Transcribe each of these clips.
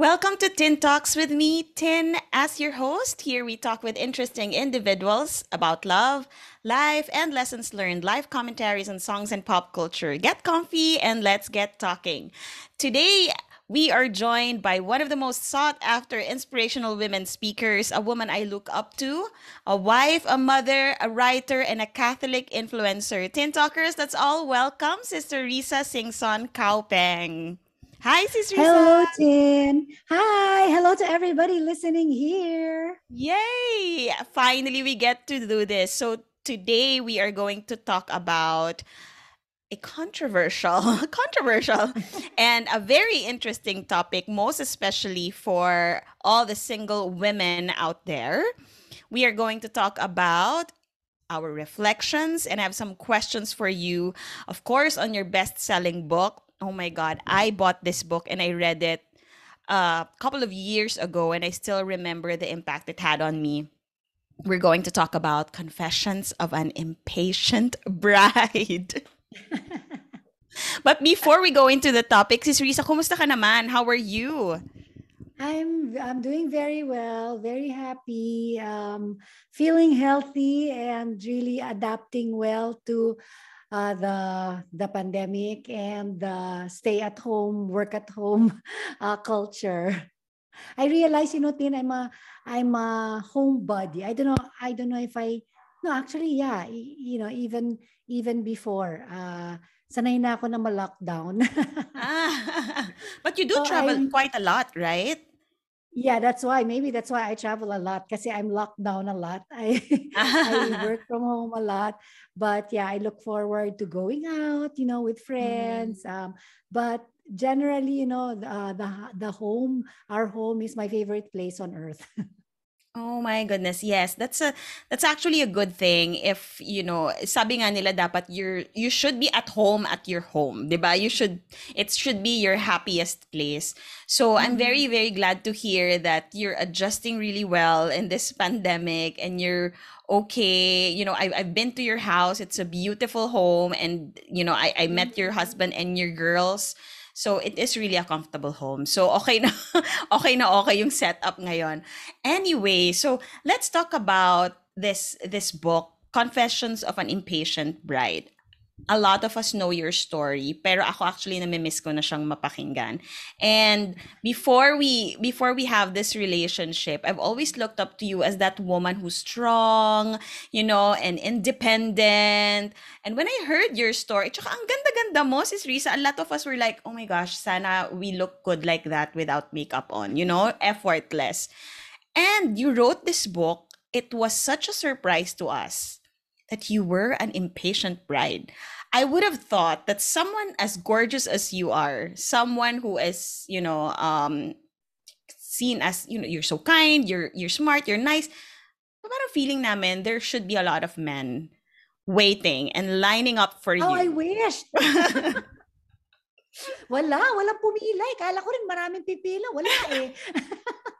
Welcome to Tin Talks with me, Tin, as your host. Here we talk with interesting individuals about love, life, and lessons learned, live commentaries on songs and pop culture. Get comfy and let's get talking. Today, we are joined by one of the most sought after inspirational women speakers, a woman I look up to, a wife, a mother, a writer, and a Catholic influencer. Tin Talkers, that's all welcome, Sister Risa Singson Kaupeng. Hi, Sis Risa. Hello, Tin. Hi. Hello to everybody listening here. Yay! Finally, we get to do this. So today we are going to talk about a controversial, controversial, and a very interesting topic, most especially for all the single women out there. We are going to talk about our reflections and I have some questions for you, of course, on your best selling book, oh my god i bought this book and i read it a couple of years ago and i still remember the impact it had on me. We're going to talk about confessions of an impatient bride. But before we go into the topic sis Risa, kumusta ka naman? How are you? I'm I'm doing very well, very happy, um, feeling healthy, and really adapting well to uh, the the pandemic and the stay at home, work at home uh, culture. I realize, you know, Tin, I'm a I'm a homebody. I don't know. I don't know if I. No, actually, yeah. You know, even even before, uh, sanay na ako na ma-lockdown. ah, but you do so travel I'm, quite a lot, right? Yeah, that's why. Maybe that's why I travel a lot because I'm locked down a lot. I, I work from home a lot. But yeah, I look forward to going out, you know, with friends. Mm. Um, but generally, you know, uh, the the home, our home is my favorite place on earth. Oh my goodness. Yes, that's a that's actually a good thing if, you know, sabi nga nila dapat you're you should be at home at your home, 'di ba? You should it should be your happiest place. So, I'm mm-hmm. very very glad to hear that you're adjusting really well in this pandemic and you're okay. You know, I I've been to your house. It's a beautiful home and you know, I I met your mm-hmm. husband and your girls. So it is really a comfortable home. So okay na okay na okay yung setup ngayon. Anyway, so let's talk about this this book, Confessions of an Impatient Bride a lot of us know your story pero ako actually nami-miss ko na siyang mapakinggan. And before we before we have this relationship I've always looked up to you as that woman who's strong you know and independent. And when I heard your story tsaka ang ganda-ganda mo sis Risa a lot of us were like oh my gosh sana we look good like that without makeup on you know effortless. And you wrote this book. It was such a surprise to us that you were an impatient bride. I would have thought that someone as gorgeous as you are, someone who is, you know, um, seen as, you know, you're so kind, you're you're smart, you're nice. Parang feeling namin there should be a lot of men waiting and lining up for oh, you. Oh, I wish. wala, walang pumila. Kala ko rin maraming pipila. Wala eh.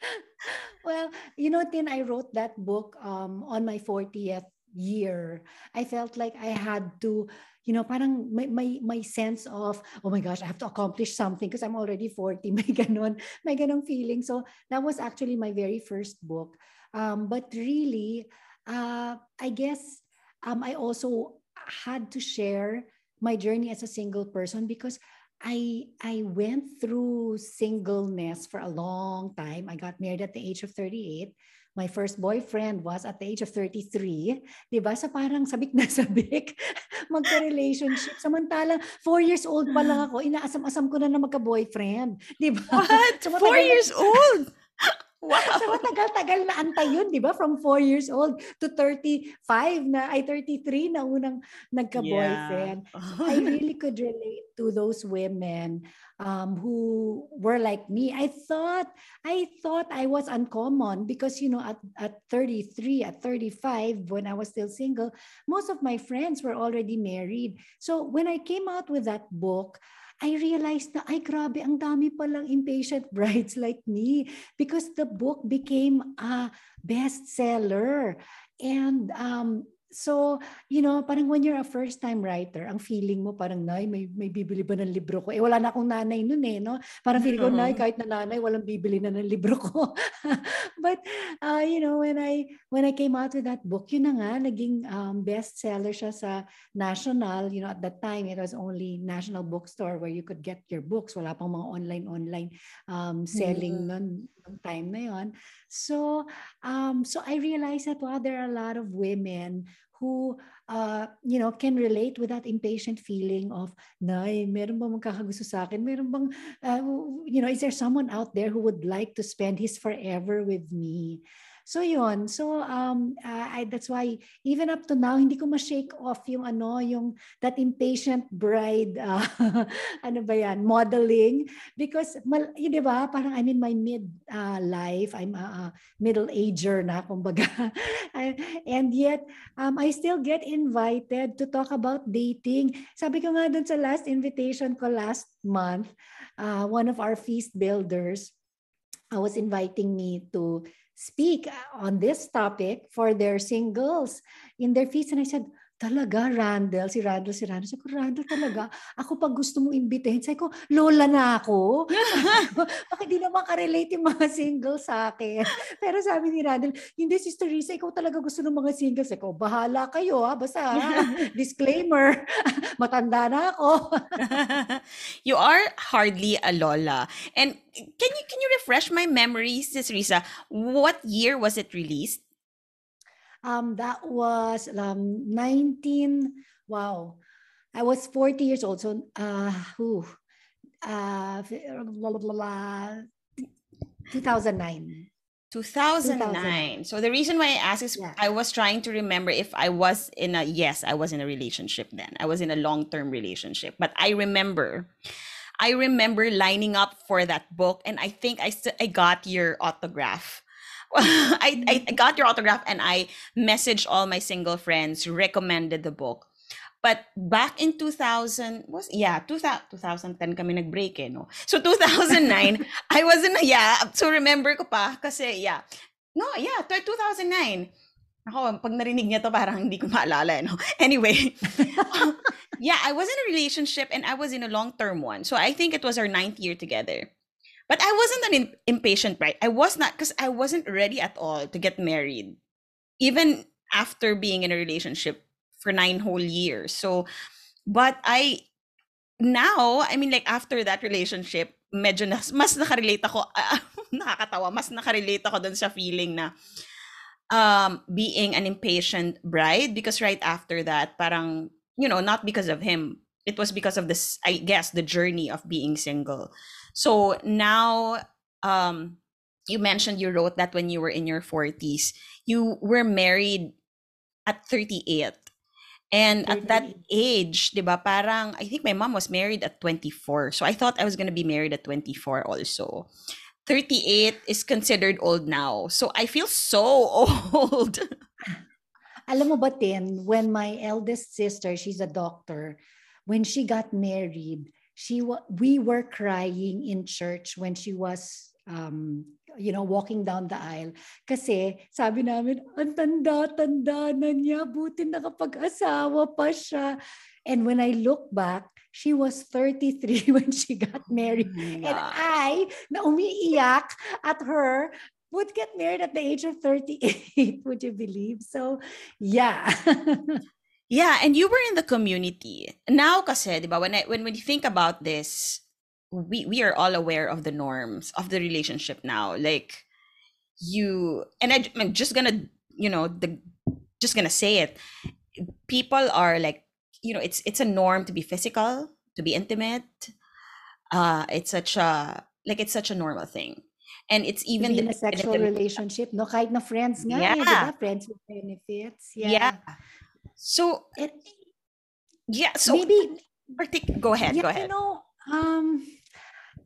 well, you know, Tin, I wrote that book um, on my 40th year. I felt like I had to, you know, parang my, my, my sense of, oh my gosh, I have to accomplish something because I'm already 40. May ganon, may ganon feeling. So that was actually my very first book. Um, but really, uh, I guess um, I also had to share my journey as a single person because I I went through singleness for a long time. I got married at the age of 38. My first boyfriend was at the age of 33. Di ba? Sa parang sabik na sabik magka-relationship. Samantala, four years old pa lang ako, inaasam-asam ko na na magka-boyfriend. Di ba? What? So, four years old? Wow. So matagal-tagal na antay yun, di ba? From 4 years old to 35 na, ay 33 na unang nagka-boyfriend. Yeah. I really could relate to those women um, who were like me. I thought, I thought I was uncommon because, you know, at, at 33, at 35, when I was still single, most of my friends were already married. So when I came out with that book, I realized na, ay grabe, ang dami palang impatient brides like me because the book became a bestseller. And um, so, you know, parang when you're a first-time writer, ang feeling mo parang, nay, may, may bibili ba ng libro ko? Eh, wala na akong nanay nun eh, no? Parang feeling ko, nay, kahit na nanay, walang bibili na ng libro ko. But, uh, you know, when I when I came out with that book, yun na nga, naging um, bestseller siya sa National. You know, at that time, it was only National Bookstore where you could get your books. Wala pang mga online-online um, selling mm-hmm. nun, time na yon. So, um, so I realized that wow, there are a lot of women who uh, you know can relate with that impatient feeling of nay meron bang magkakagusto sa akin meron bang uh, you know is there someone out there who would like to spend his forever with me So yun. So um uh, I, that's why even up to now hindi ko ma-shake off yung ano yung that impatient bride uh, ano ba yan modeling because mal, yun 'di ba parang I'm in my mid uh, life I'm a, a middle ager na kumbaga and yet um I still get invited to talk about dating. Sabi ko nga dun sa last invitation ko last month uh, one of our feast builders I was inviting me to speak on this topic for their singles in their feeds. And I said, talaga, Randall, si Randall, si Randall. Sabi ko, Randall talaga, ako pag gusto mo imbitahin, sabi ko, lola na ako. Bakit di naman ka-relate yung mga singles sa akin? Pero sabi ni Randall, hindi, Sister Risa, ikaw talaga gusto ng mga singles. Ikaw, bahala kayo, ha? Basta, ha? disclaimer, matanda na ako. you are hardly a lola. And can you can you refresh my memory, Sis Risa? What year was it released? Um, that was um, 19, wow. I was 40 years old. So, uh, who, uh, blah, blah, blah, 2009. 2009. So the reason why I asked is yeah. I was trying to remember if I was in a yes, I was in a relationship then. I was in a long-term relationship. But I remember I remember lining up for that book and I think I st- I got your autograph. I, I mm. got your autograph and I messaged all my single friends, recommended the book. But back in 2000, was yeah, 2000, 2010 kami nag-break eh, no? So 2009, I was in yeah, so remember ko pa, kasi yeah, no, yeah, 2009. Ako, pag narinig niya to, parang hindi ko maalala, eh, no? Anyway, yeah, I was in a relationship and I was in a long-term one. So I think it was our ninth year together. But I wasn't an in- impatient bride. I was not because I wasn't ready at all to get married, even after being in a relationship for nine whole years. So, but I now, I mean, like after that relationship, medyo na, mas nakarelate ako, uh, nakakatawa, mas nakarelate ako dun sa feeling na um, being an impatient bride because right after that, parang, you know, not because of him, it was because of this, I guess, the journey of being single. So now, um, you mentioned you wrote that when you were in your 40s. You were married at 38. And 38. at that age, di ba, parang, I think my mom was married at 24. So I thought I was going to be married at 24 also. 38 is considered old now. So I feel so old. Alam mo ba, Tin, when my eldest sister, she's a doctor, when she got married, she we were crying in church when she was um, you know, walking down the aisle. Kasi sabi namin, ang tanda-tanda na niya, buti nakapag-asawa pa siya. And when I look back, she was 33 when she got married. Oh and I, na umiiyak at her, would get married at the age of 38, would you believe? So, yeah. Yeah, and you were in the community. Now kasi, 'di ba, when I, when when you think about this, we we are all aware of the norms of the relationship now. Like you and I, I'm just gonna, you know, the just gonna say it. People are like, you know, it's it's a norm to be physical, to be intimate. Uh, it's such a like it's such a normal thing. And it's even in a sexual relationship, no? Kahit na friends nga, yeah. eh, Friends with benefits. Yeah. yeah. So it, yeah, so maybe go ahead, yeah, go ahead. You know, um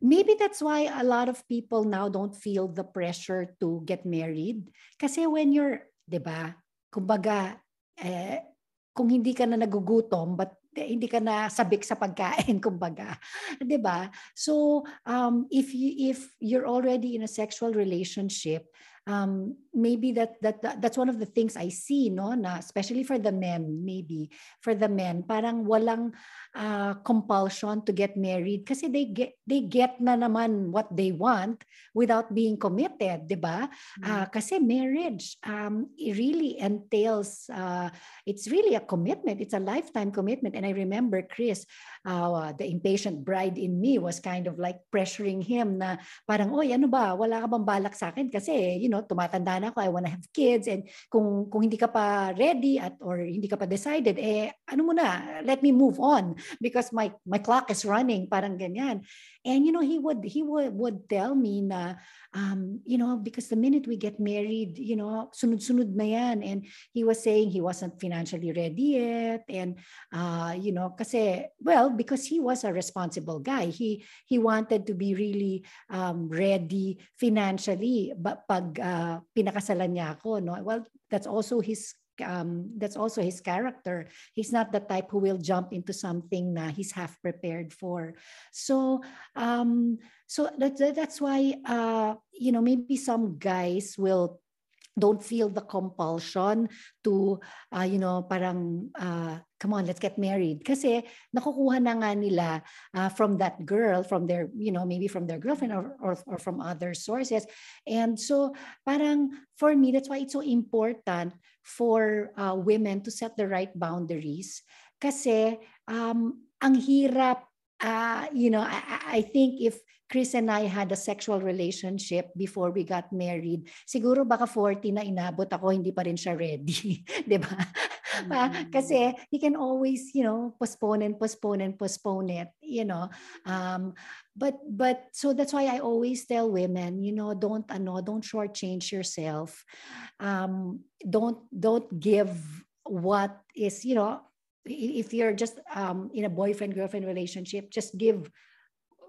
maybe that's why a lot of people now don't feel the pressure to get married. Kasi when you're, 'di ba? Kumbaga, eh, kung hindi ka na nagugutom, but hindi ka na sabik sa pagkain kumbaga 'di ba so um if you if you're already in a sexual relationship um, maybe that, that that that's one of the things I see, no, na especially for the men, maybe for the men, parang walang uh, compulsion to get married kasi they get they get na naman what they want without being committed, 'di ba? Mm-hmm. Uh, kasi marriage um, it really entails uh, it's really a commitment. It's a lifetime commitment. And I remember Chris, uh, the impatient bride in me was kind of like pressuring him na parang, oy, ano ba, wala ka bang balak sa akin? Kasi, you know, tumatanda na ako, I want to have kids. And kung, kung hindi ka pa ready at or hindi ka pa decided, eh, ano mo na, let me move on because my, my clock is running, parang ganyan. And, you know, he would, he would, would tell me na, um, you know, because the minute we get married, you know, sunod-sunod na yan. And he was saying he wasn't financially ready yet. And, uh, you know, kasi, well, because he was a responsible guy, he, he wanted to be really um, ready financially. But pag uh, pinakasalan niya ako, no, well, that's also his um, that's also his character. He's not the type who will jump into something na he's half prepared for. So, um, so that, that's why, uh, you know, maybe some guys will don't feel the compulsion to, uh, you know, parang, uh, come on, let's get married. Kasi nakukuha na nga nila uh, from that girl, from their, you know, maybe from their girlfriend or, or, or from other sources. And so parang for me, that's why it's so important for uh, women to set the right boundaries. Kasi um, ang hirap, uh, you know, I, I think if Chris and I had a sexual relationship before we got married. Siguro baka 40 na inabot ako, hindi pa rin siya ready. ba? Mm-hmm. Kasi he can always, you know, postpone and postpone and postpone it, you know. Um, but but so that's why I always tell women, you know, don't ano, don't shortchange yourself. Um, don't don't give what is, you know, if you're just um, in a boyfriend girlfriend relationship, just give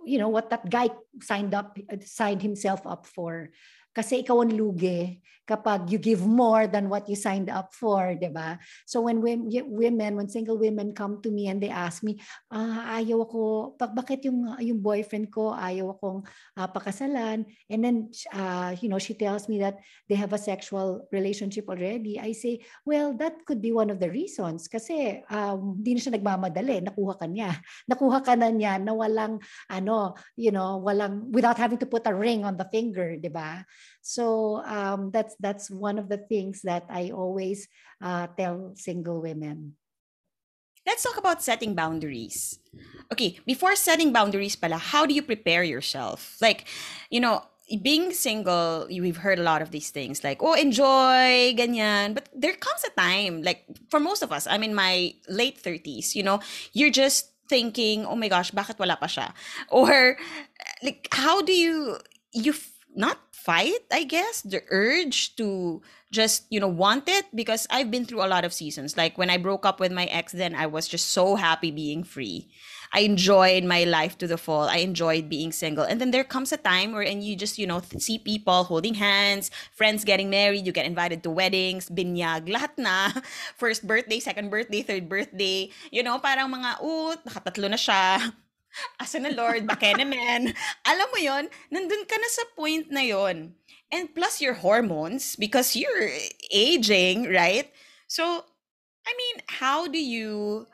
you know what that guy signed up signed himself up for Kasi ikaw ang lugi kapag you give more than what you signed up for, di ba? So when women, when single women come to me and they ask me, ah, ayaw ako, bakit yung, yung boyfriend ko, ayaw akong uh, pakasalan? And then, uh, you know, she tells me that they have a sexual relationship already. I say, well, that could be one of the reasons. Kasi um, di na siya nagmamadali, nakuha ka niya. Nakuha ka na niya na walang, ano, you know, walang, without having to put a ring on the finger, di ba? So um, that's that's one of the things that I always uh, tell single women. Let's talk about setting boundaries. Okay, before setting boundaries pala, how do you prepare yourself? Like, you know, being single, we've heard a lot of these things like, oh, enjoy, ganyan. But there comes a time, like for most of us, I'm in my late 30s, you know, you're just thinking, oh my gosh, bakit wala pa siya? Or like, how do you, you not fight, I guess, the urge to just, you know, want it because I've been through a lot of seasons. Like when I broke up with my ex, then I was just so happy being free. I enjoyed my life to the full. I enjoyed being single. And then there comes a time where and you just, you know, see people holding hands, friends getting married, you get invited to weddings, binyag, lahat na. First birthday, second birthday, third birthday. You know, parang mga, oh, nakatatlo na siya Asa na Lord, baka naman. Alam mo yon nandun ka na sa point na yon. And plus your hormones, because you're aging, right? So, I mean, how do you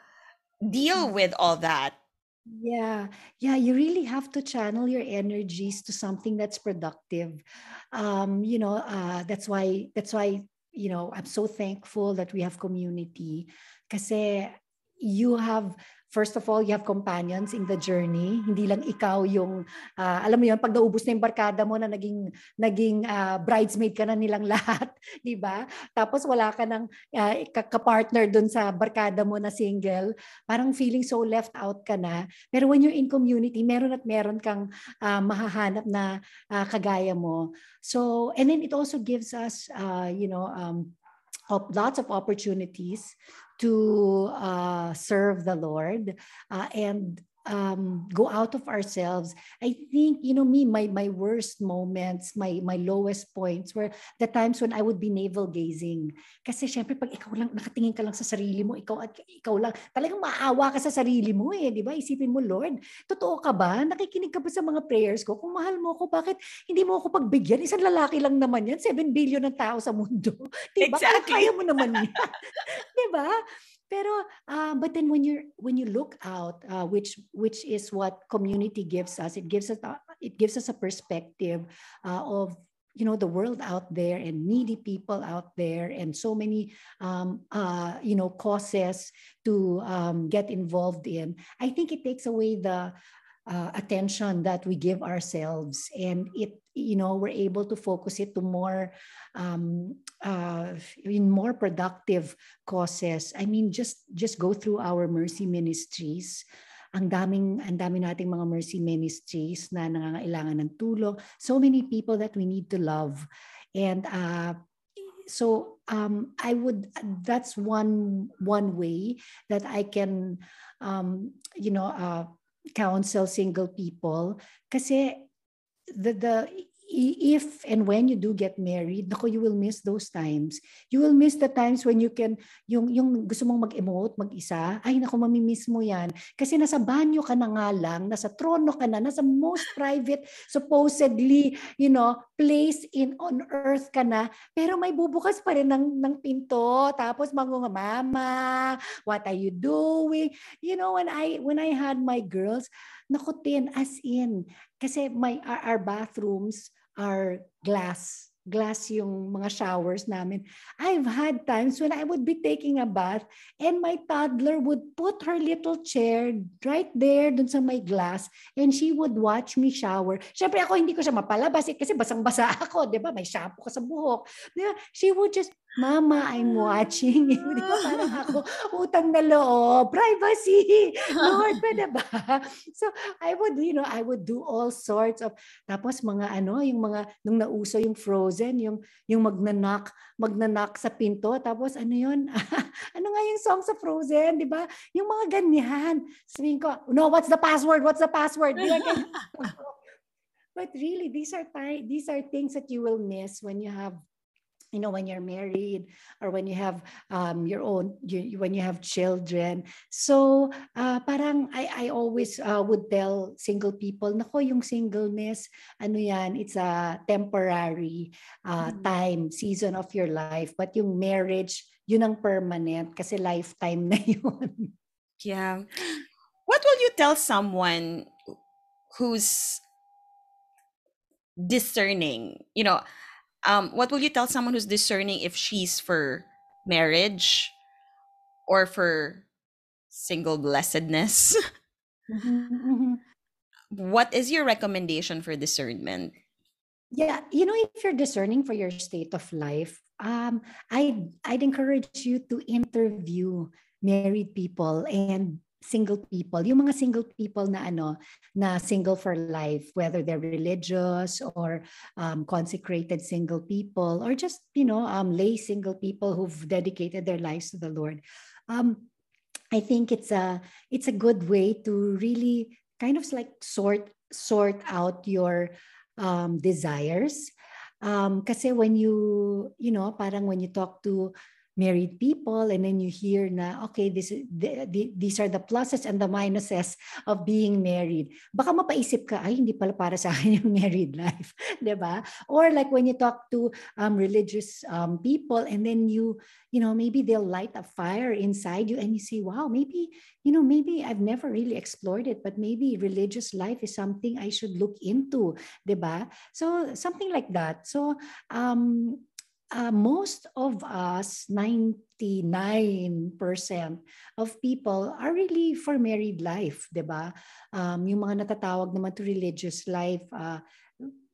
deal with all that? Yeah, yeah, you really have to channel your energies to something that's productive. Um, you know, uh, that's why that's why you know I'm so thankful that we have community. Kasi you have first of all, you have companions in the journey. Hindi lang ikaw yung, uh, alam mo yun, pag naubos na yung barkada mo na naging, naging uh, bridesmaid ka na nilang lahat, di ba? Tapos wala ka ng uh, kapartner dun sa barkada mo na single, parang feeling so left out ka na. Pero when you're in community, meron at meron kang uh, mahahanap na uh, kagaya mo. So, and then it also gives us, uh, you know, um, lots of opportunities to uh, serve the Lord. Uh, and um, go out of ourselves. I think, you know, me, my my worst moments, my my lowest points were the times when I would be navel gazing. Kasi syempre, pag ikaw lang, nakatingin ka lang sa sarili mo, ikaw at ikaw lang, talagang maawa ka sa sarili mo eh, di ba? Isipin mo, Lord, totoo ka ba? Nakikinig ka ba sa mga prayers ko? Kung mahal mo ako, bakit hindi mo ako pagbigyan? Isang lalaki lang naman yan. 7 billion ng tao sa mundo. Di ba? Exactly. Kaya mo naman yan. di ba? Pero uh, but then when you when you look out, uh, which which is what community gives us, it gives us uh, it gives us a perspective uh, of you know the world out there and needy people out there and so many um, uh, you know causes to um, get involved in. I think it takes away the uh, attention that we give ourselves. And it you know we're able to focus it to more um, uh, in more productive causes. I mean just just go through our mercy ministries. Ang daming ang dami nating mga mercy ministries na nangangailangan ng tulong. So many people that we need to love. And uh, so um, I would that's one one way that I can um, you know uh, counsel single people. Kasi the the if and when you do get married, nako, you will miss those times. You will miss the times when you can, yung, yung gusto mong mag-emote, mag-isa, ay nako, mamimiss mo yan. Kasi nasa banyo ka na nga lang, nasa trono ka na, nasa most private, supposedly, you know, place in on earth ka na, pero may bubukas pa rin ng, ng pinto, tapos mga mama, what are you doing? You know, when I, when I had my girls, nakutin as in, kasi my, our, our bathrooms, are glass glass yung mga showers namin. I've had times when I would be taking a bath and my toddler would put her little chair right there dun sa may glass and she would watch me shower. Siyempre ako hindi ko siya mapalabas eh, kasi basang-basa ako, di ba? May shampoo ka sa buhok. Di ba? She would just Mama, I'm watching. Di ba parang ako, utang na loob, privacy. Lord, pwede ba? So, I would, you know, I would do all sorts of, tapos mga ano, yung mga, nung nauso yung frozen, yung, yung magnanak, magnanak sa pinto, tapos ano yun? ano nga yung song sa frozen, di ba? Yung mga ganyan. Sabihin ko, no, what's the password? What's the password? But really, these are these are things that you will miss when you have you know when you're married or when you have um, your own you, when you have children. So uh, parang I, I always uh, would tell single people nako yung singleness ano yan it's a temporary uh, mm. time season of your life. But yung marriage yun ang permanent kasi lifetime na yun. Yeah. What will you tell someone who's discerning? You know um, what will you tell someone who's discerning if she's for marriage or for single blessedness? What is your recommendation for discernment? Yeah, you know, if you're discerning for your state of life, um, I I'd encourage you to interview married people and single people, yung mga single people na ano, na single for life, whether they're religious or um, consecrated single people or just, you know, um, lay single people who've dedicated their lives to the Lord. Um, I think it's a it's a good way to really kind of like sort sort out your um, desires. Um, kasi when you, you know, parang when you talk to married people and then you hear na okay this the, the, these are the pluses and the minuses of being married. Baka mapaisip ka ay hindi pala para sa akin yung married life 'di ba? Or like when you talk to um, religious um, people and then you you know maybe they'll light a fire inside you and you say wow maybe you know maybe I've never really explored it but maybe religious life is something I should look into 'di ba? So something like that. So um uh, most of us, 99% of people are really for married life, di ba? Um, yung mga natatawag naman to religious life uh,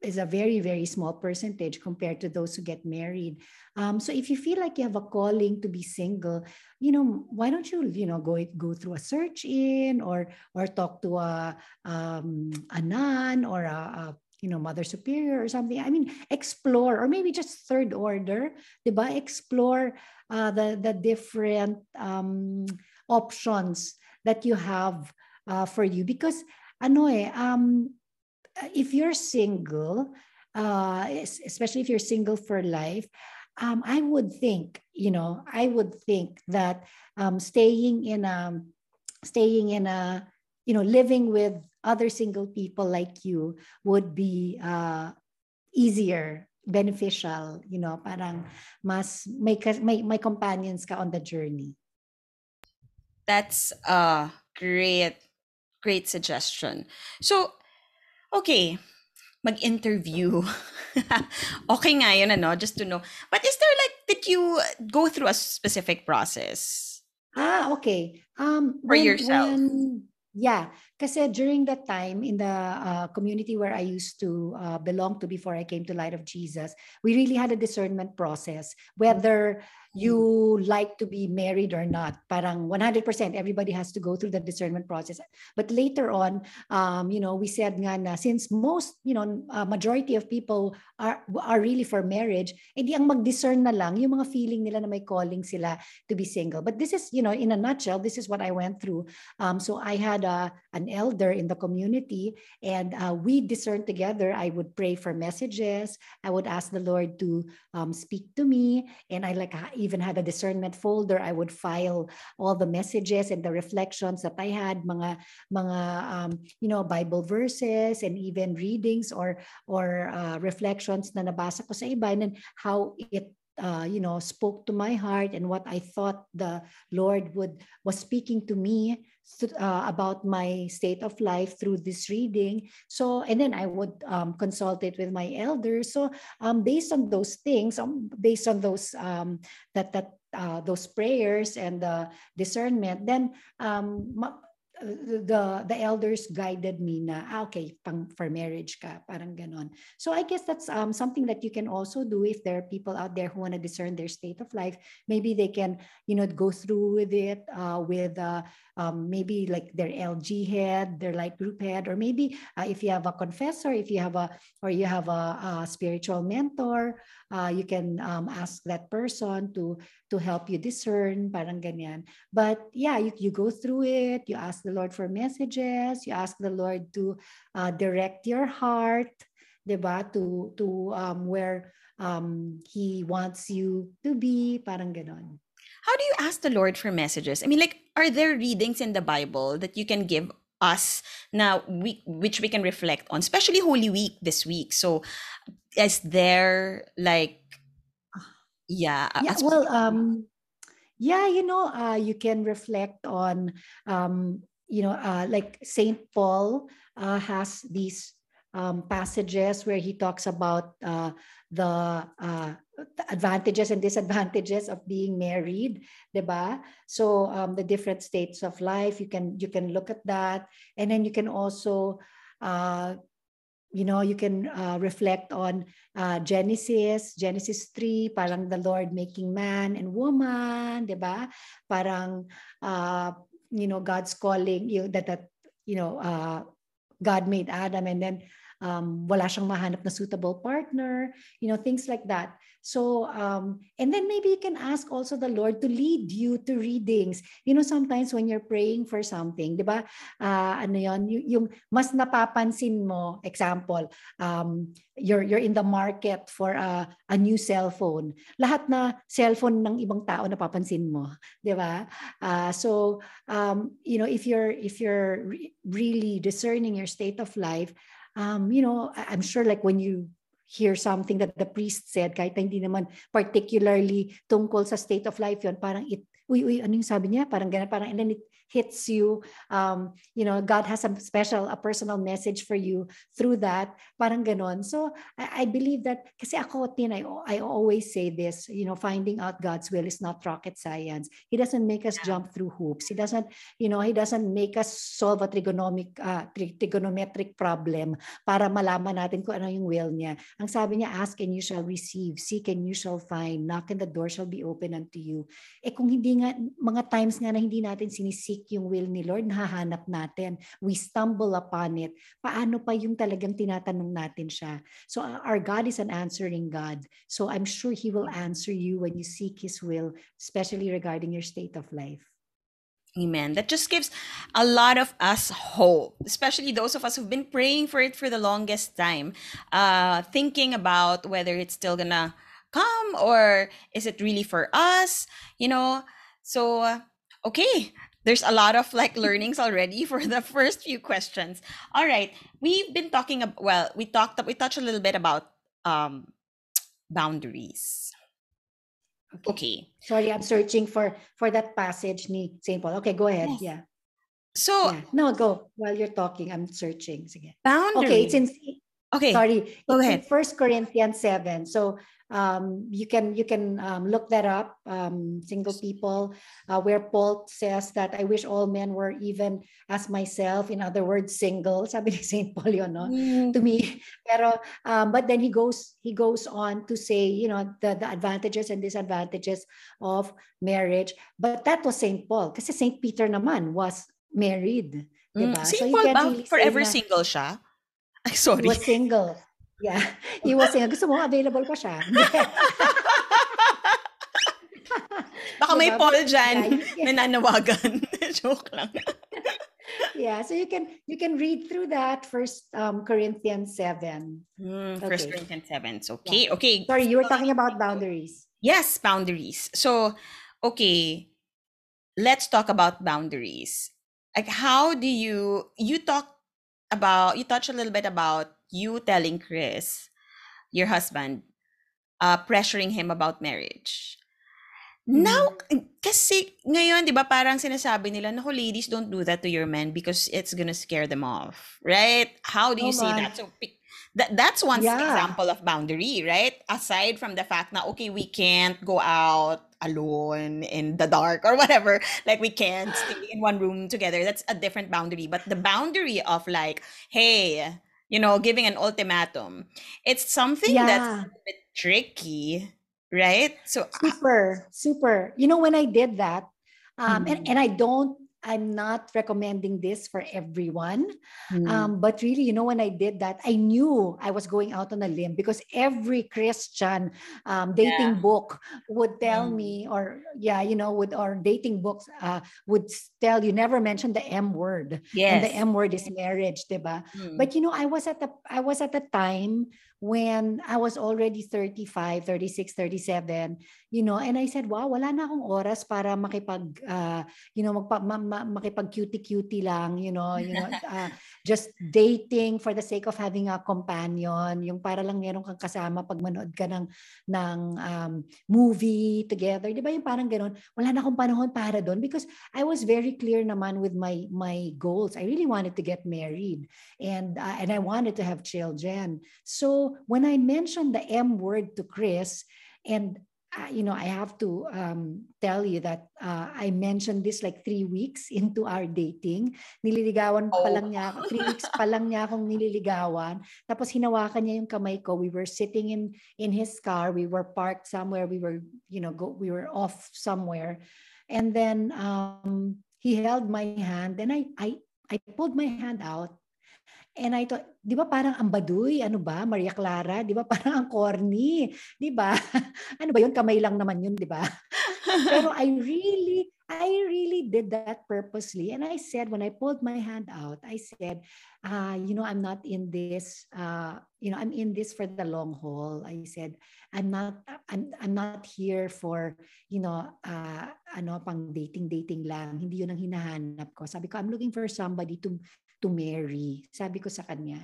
is a very, very small percentage compared to those who get married. Um, so if you feel like you have a calling to be single, you know, why don't you, you know, go go through a search in or or talk to a um, a nun or a, a you know, mother superior or something. I mean, explore or maybe just third order, diba? Explore uh, the the different um, options that you have uh, for you because ano eh um if you're single uh especially if you're single for life um I would think you know I would think that um staying in a staying in a you know living with other single people like you would be uh easier beneficial you know parang mas may may, may companions ka on the journey. That's a great great suggestion. So okay mag-interview. Okay nga yun ano just to know. But is there like did you go through a specific process? Ah okay. Um for when, yourself. when, yeah Kasi during that time in the uh, community where I used to uh, belong to before I came to Light of Jesus, we really had a discernment process whether you like to be married or not. Parang 100% everybody has to go through the discernment process. But later on, um, you know, we said nga na since most, you know, uh, majority of people are are really for marriage, edi ang mag-discern na lang yung mga feeling nila na may calling sila to be single. But this is, you know, in a nutshell, this is what I went through. Um, so I had a an elder in the community and uh, we discerned together. I would pray for messages. I would ask the Lord to um, speak to me and I like even had a discernment folder. I would file all the messages and the reflections that I had, mga mga um, you know Bible verses and even readings or or uh, reflections na nabasa ko sa iba and how it uh, you know spoke to my heart and what I thought the Lord would was speaking to me uh, about my state of life through this reading. So, and then I would um, consult it with my elders. So, um, based on those things, um, based on those um, that that uh, those prayers and the discernment, then um, the the elders guided me na ah, okay pang for marriage ka parang ganon. So i guess that's um something that you can also do if there are people out there who want to discern their state of life. Maybe they can you know go through with it uh, with uh, um, maybe like their LG head, their light group head, or maybe uh, if you have a confessor, if you have a, or you have a, a spiritual mentor, uh, you can um, ask that person to to help you discern, parang ganyan. But yeah, you, you go through it, you ask the Lord for messages, you ask the Lord to uh, direct your heart, diba? To, to um, where um, He wants you to be, parang ganon. How do you ask the Lord for messages? I mean, like, are there readings in the Bible that you can give us now we which we can reflect on especially holy week this week so is there like yeah, yeah well um yeah you know uh you can reflect on um you know uh like saint paul uh has these um passages where he talks about uh the uh the advantages and disadvantages of being married, diba? So um, the different states of life, you can you can look at that, and then you can also uh, you know, you can uh, reflect on uh, Genesis, Genesis 3, parang the Lord making man and woman, di ba? Parang, uh, you know, God's calling, you that, that you know, uh, God made Adam and then um, wala siyang mahanap na suitable partner, you know, things like that. So, um, and then maybe you can ask also the Lord to lead you to readings. You know, sometimes when you're praying for something, di ba, uh, ano yon y- yung mas napapansin mo, example, um, you're, you're in the market for a, a new cellphone. Lahat na cellphone ng ibang tao napapansin mo, di ba? Uh, so, um, you know, if you're, if you're re- really discerning your state of life, um, you know, I'm sure like when you hear something that the priest said, kahit hindi naman particularly tungkol sa state of life yon parang it, uy, uy, ano yung sabi niya? Parang ganun, parang, and then it hits you. Um, you know, God has a special, a personal message for you through that. Parang ganon. So I, I believe that, kasi ako, Tin, I, I always say this, you know, finding out God's will is not rocket science. He doesn't make us jump through hoops. He doesn't, you know, He doesn't make us solve a trigonomic, uh, trigonometric problem para malaman natin kung ano yung will niya. Ang sabi niya, ask and you shall receive, seek and you shall find, knock and the door shall be open unto you. Eh kung hindi nga, mga times nga na hindi natin sinisik seek yung will ni Lord, nahahanap natin. We stumble upon it. Paano pa yung talagang tinatanong natin siya? So our God is an answering God. So I'm sure He will answer you when you seek His will, especially regarding your state of life. Amen. That just gives a lot of us hope, especially those of us who've been praying for it for the longest time, uh, thinking about whether it's still gonna come or is it really for us, you know? So, uh, okay, there's a lot of like learnings already for the first few questions. All right, we've been talking about, well, we talked, we touched a little bit about um, boundaries. Okay. Sorry, I'm searching for for that passage ni St. Paul. Okay, go ahead. Yes. Yeah. So, yeah. No, go. While you're talking, I'm searching. Sige. boundaries. Okay, it's in okay. sorry, go it's ahead. First Corinthians 7. So um, you can you can um, look that up. Um, single people, uh, where Paul says that I wish all men were even as myself. In other words, single. Sabi ni St. Paul yun, no? Mm, to me pero um, but then he goes he goes on to say you know the, the advantages and disadvantages of marriage but that was Saint Paul kasi Saint Peter naman was married mm. diba? St. so Paul ba? really Forever na single siya? Ay, he sorry. was single yeah he was single gusto mo available pa siya Baka may Diba? Paul Yeah, dyan you- na nanawagan. Joke lang. yeah so you can you can read through that first um, Corinthians 7 Mm, First Okay. Corinthians 7. So, okay, okay. sorry you were talking about boundaries Yes, boundaries. So, okay, let's talk about boundaries. Like, how do you you talk about you touch a little bit about you telling Chris, your husband, uh, pressuring him about marriage. Now, kasi ngayon, di ba, parang sinasabi nila, naku, ladies, don't do that to your men because it's gonna scare them off. Right? How do you Oh, man. that? So, that, that's one Yeah. example of boundary, right? Aside from the fact na, okay, we can't go out alone in the dark or whatever. Like, we can't stay in one room together. That's a different boundary. But the boundary of like, hey, you know, giving an ultimatum, it's something Yeah. that's a bit tricky, right? So, super super you know when i did that um Mm. and, and i don't i'm not recommending this for everyone. Mm, um but really you know when i did that i knew i was going out on a limb because every christian um dating book would tell Mm. me or yeah you know would or dating books uh would tell you never mention the m word. And the m word is marriage diba Mm. but you know i was at the i was at the time when i was already 35 36 37 you know and i said wow wala na akong oras para makipag uh, you know magpa, ma, ma, makipag cutie cutie lang you know you know uh, just dating for the sake of having a companion yung para lang meron kang kasama pag manood ka ng ng um, movie together. Di ba yung parang ganoon wala na akong panahon para doon because I was very clear naman with my my goals. I really wanted to get married and uh, and I wanted to have children. So when I mentioned the M word to Chris, and you know, I have to um, tell you that uh, I mentioned this like three weeks into our dating. Nililigawan pa Oh. lang niya ako. Three weeks pa lang niya akong nililigawan. Tapos hinawakan niya yung kamay ko. We were sitting in in his car. We were parked somewhere. We were, you know, go, we were off somewhere. And then um, he held my hand. Then I I I pulled my hand out And I thought, di ba parang ang baduy? Ano ba? Maria Clara? Di ba parang ang corny? Di ba? ano ba yun? Kamay lang naman yun, di ba? Pero I really, I really did that purposely. And I said, when I pulled my hand out, I said, uh, you know, I'm not in this, uh, you know, I'm in this for the long haul. I said, I'm not, I'm, I'm not here for, you know, uh, ano, pang dating, dating lang. Hindi yun ang hinahanap ko. Sabi ko, I'm looking for somebody to, to marry. Sabi ko sa kanya.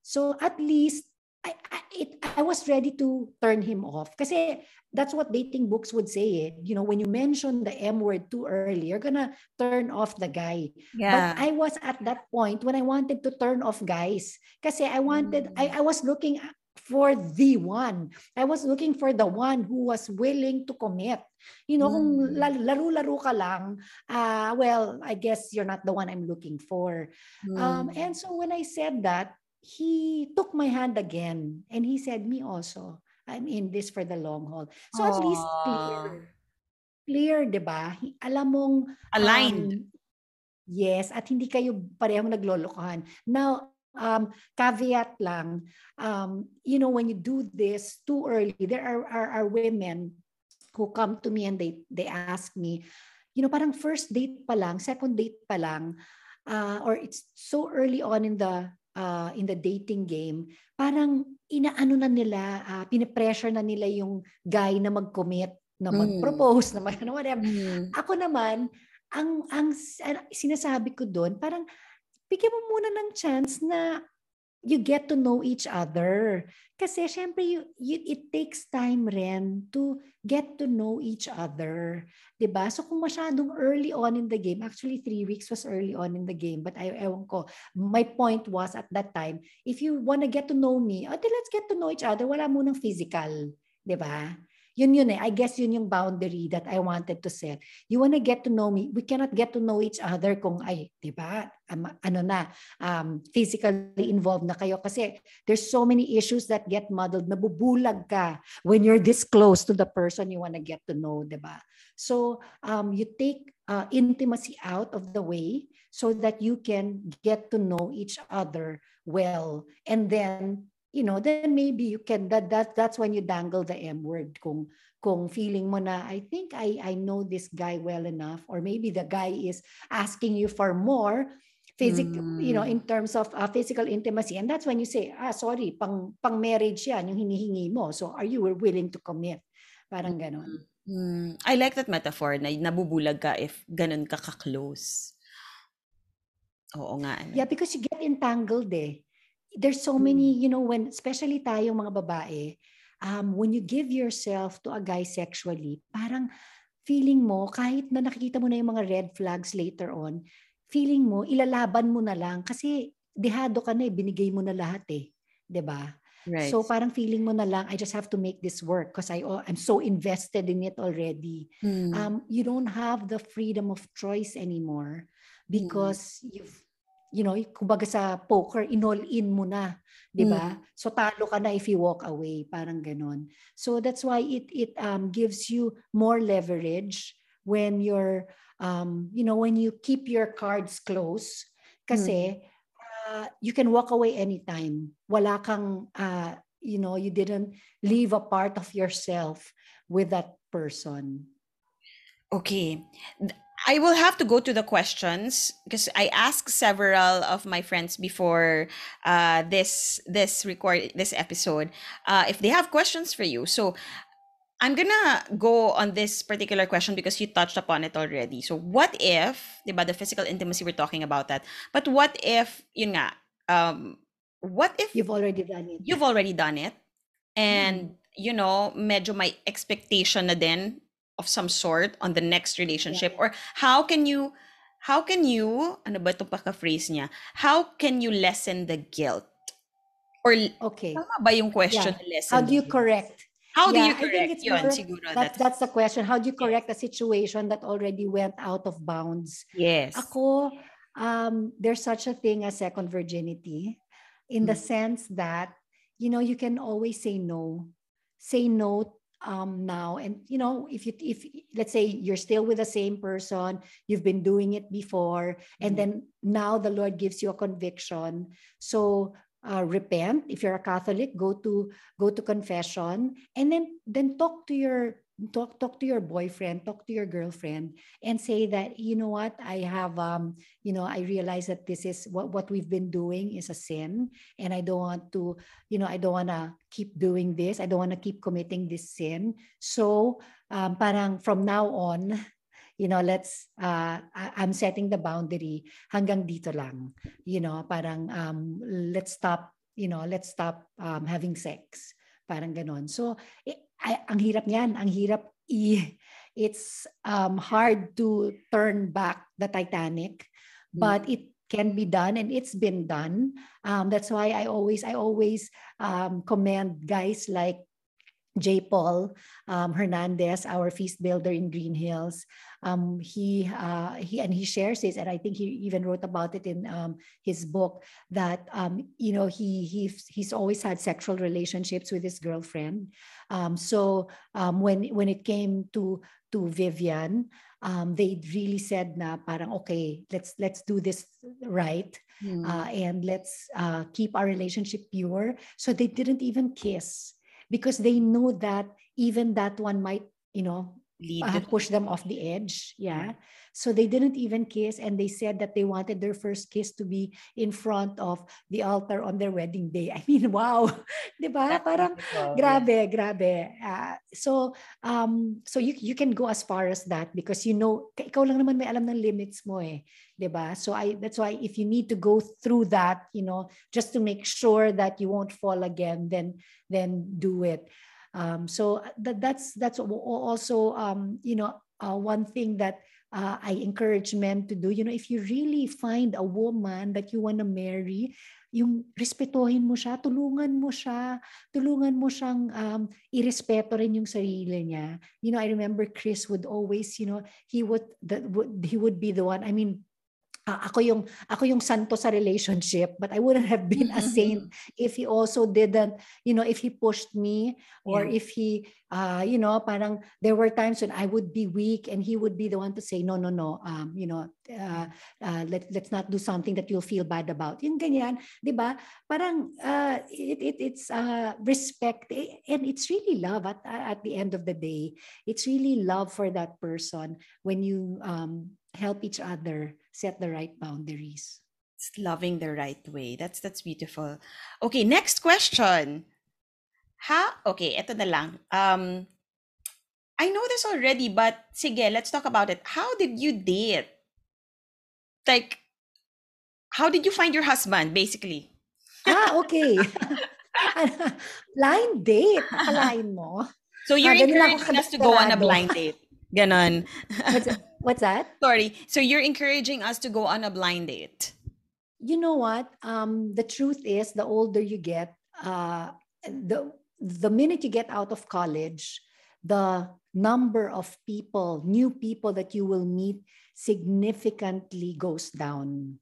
So at least, I, I, it, I was ready to turn him off. Kasi that's what dating books would say. Eh. You know, when you mention the M word too early, you're gonna turn off the guy. Yeah. But I was at that point when I wanted to turn off guys. Kasi I wanted, I, I was looking for the one. I was looking for the one who was willing to commit. You know, kung Mm. la- laro-laro ka lang, uh, well, I guess you're not the one I'm looking for. Um, Mm. and so when I said that, he took my hand again and he said, Me also. I'm in this for the long haul. So at least clear. Clear, di ba? Alam mong Aligned. um, yes, at hindi kayo parehong naglolokohan. Now, um, caveat lang, um, you know, when you do this too early, there are, are, are women who come to me and they, they ask me, you know, parang first date pa lang, second date pa lang, uh, or it's so early on in the uh, in the dating game, parang inaano na nila, uh, pinipressure na nila yung guy na mag-commit, na mag-propose, mm. na mag whatever. Mm. Ako naman, ang ang sinasabi ko doon, parang bigyan mo muna ng chance na you get to know each other. Kasi syempre, you, you, it takes time rin to get to know each other. ba diba? So kung masyadong early on in the game, actually three weeks was early on in the game, but I, ewan ko, my point was at that time, if you wanna get to know me, oh, let's get to know each other. Wala munang physical. ba diba? Yun yun eh. I guess yun yung boundary that I wanted to set. You wanna get to know me. We cannot get to know each other kung ay, di ba? Um, ano na, um, physically involved na kayo. Kasi there's so many issues that get muddled. Nabubulag ka when you're this close to the person you wanna get to know, di ba? So um, you take uh, intimacy out of the way so that you can get to know each other well. And then you know, then maybe you can that that that's when you dangle the M word kung kung feeling mo na I think I I know this guy well enough or maybe the guy is asking you for more physical mm. you know in hmm. terms of uh, physical intimacy and that's when you say ah sorry pang pang marriage yan yung hinihingi mo so are you willing to commit parang ganon mm. I like that metaphor na nabubulag ka if ganon ka ka-close Oo nga. Ano? Yeah, because you get entangled eh there's so many, mm. you know, when, especially tayong mga babae, um, when you give yourself to a guy sexually, parang feeling mo, kahit na nakikita mo na yung mga red flags later on, feeling mo, ilalaban mo na lang kasi dehado ka na eh, binigay mo na lahat eh. ba? Diba? Right. So parang feeling mo na lang, I just have to make this work because I, oh, I'm so invested in it already. Mm. Um, you don't have the freedom of choice anymore hmm. because mm. you've you know, kumbaga sa poker, inall in mo na, 'di ba? Mm. So talo ka na if you walk away, parang ganon. So that's why it it um gives you more leverage when you're um you know, when you keep your cards close kasi mm. uh, you can walk away anytime. Wala kang uh, you know, you didn't leave a part of yourself with that person. Okay. I will have to go to the questions because I asked several of my friends before uh, this this record this episode uh, if they have questions for you. So I'm gonna go on this particular question because you touched upon it already. So what if, diba, the physical intimacy we're talking about that. But what if, yun nga, um, what if you've already done it? You've already done it, and mm. you know, medyo my expectation na din of some sort on the next relationship? Yeah. or how can you how can you ano ba itong paka-phrase niya? How can you lessen the guilt? Or okay. tama ba yung question yeah. lessen how do you correct? How yeah, do you correct? yun more, siguro that's, that's the question. How do you correct a situation that already went out of bounds? Yes. Ako um there's such a thing as second virginity in hmm. the sense that you know you can always say no. Say no um, now. And you know if you if let's say you're still with the same person you've been doing it before and mm-hmm. then now the lord gives you a conviction. So uh, repent. If you're a catholic go to go to confession. And then then talk to your talk talk to your boyfriend talk to your girlfriend and say that you know what? I have um you know i realize that this is what what we've been doing is a sin and i don't want to you know i don't want to keep doing this. I don't want to keep committing this sin. So um parang from now on you know let's uh i'm setting the boundary hanggang dito lang. You know parang um let's stop you know let's stop um, having sex. Parang ganon. So eh, ay, ang hirap niyan, ang hirap i it's um, hard to turn back the Titanic, but mm. it can be done and it's been done. Um, that's why I always I always um, commend guys like J. Paul um, Hernandez, our feast builder in Green Hills. Um, he uh, he and he shares this, and I think he even wrote about it in um, his book that um, you know he he he's always had sexual relationships with his girlfriend. Um, so um, when when it came to to Vivian, they really said na parang okay, let's let's do this right. Mm. Uh, and let's uh, keep our relationship pure. So they didn't even kiss because they know that even that one might, you know, Lead uh, push them off the edge. Yeah. So they didn't even kiss, and they said that they wanted their first kiss to be in front of the altar on their wedding day. I mean, wow, di ba? Parang grabe, grabe. Ah, so um so you you can go as far as that because you know ikaw lang naman may alam ng limits mo eh, 'di ba? So I that's why if you need to go through that, you know, just to make sure that you won't fall again, then then do it. Um so that that's that's also um you know uh, one thing that uh, I encourage men to do. You know, if you really find a woman that you want to marry, yung respetuhin mo siya, tulungan mo siya, tulungan mo siyang um, irespeto rin yung sarili niya. You know, I remember Chris would always, you know, he would, that would he would be the one. I mean, ah, ako yung ako yung santo sa relationship, but I wouldn't have been a saint if he also didn't, you know, if he pushed me or Yeah. if he uh, you know, parang there were times when I would be weak and he would be the one to say, no, no, no, um, you know, uh, uh, let, let's not do something that you'll feel bad about. Yung ganyan, di ba? Parang uh, it, it, it's uh, respect eh, and it's really love at, at the end of the day. It's really love for that person when you um, help each other set the right boundaries. It's loving the right way. That's that's beautiful. Okay, next question. Ha? Okay, eto na lang. Um, I know this already, but sige, let's talk about it. How did you date? Like, how did you find your husband, basically? ah, okay. blind date. Akalain mo. So you're Ah, encouraging us to go on a blind date. Ganon. What's, that? Sorry. So you're encouraging us to go on a blind date. you know what um the truth is the older you get uh the the minute you get out of college the number of people new people that you will meet significantly goes down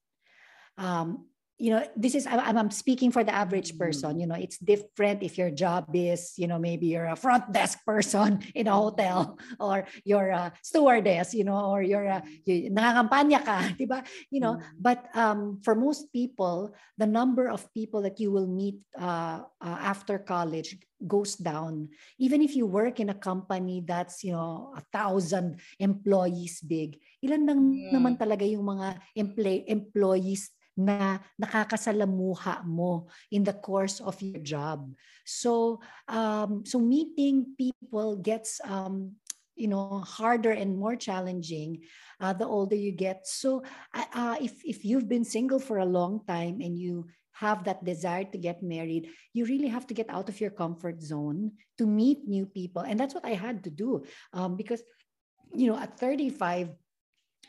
um you know this is I'm, I'm speaking for the average person you know it's different if your job is you know maybe you're a front desk person in a hotel or you're a stewardess you know or you're a you, nangangampanya ka di ba? You know but um, for most people the number of people that you will meet uh, uh, after college goes down. Even if you work in a company that's you know a thousand employees big ilan lang Mm. naman talaga yung mga emplay, employees na nakakasalamuha mo in the course of your job. So um, so meeting people gets um, you know harder and more challenging uh, the older you get. So uh, uh, if if you've been single for a long time and you have that desire to get married you really have to get out of your comfort zone to meet new people. And that's what i had to do um, because you know at 35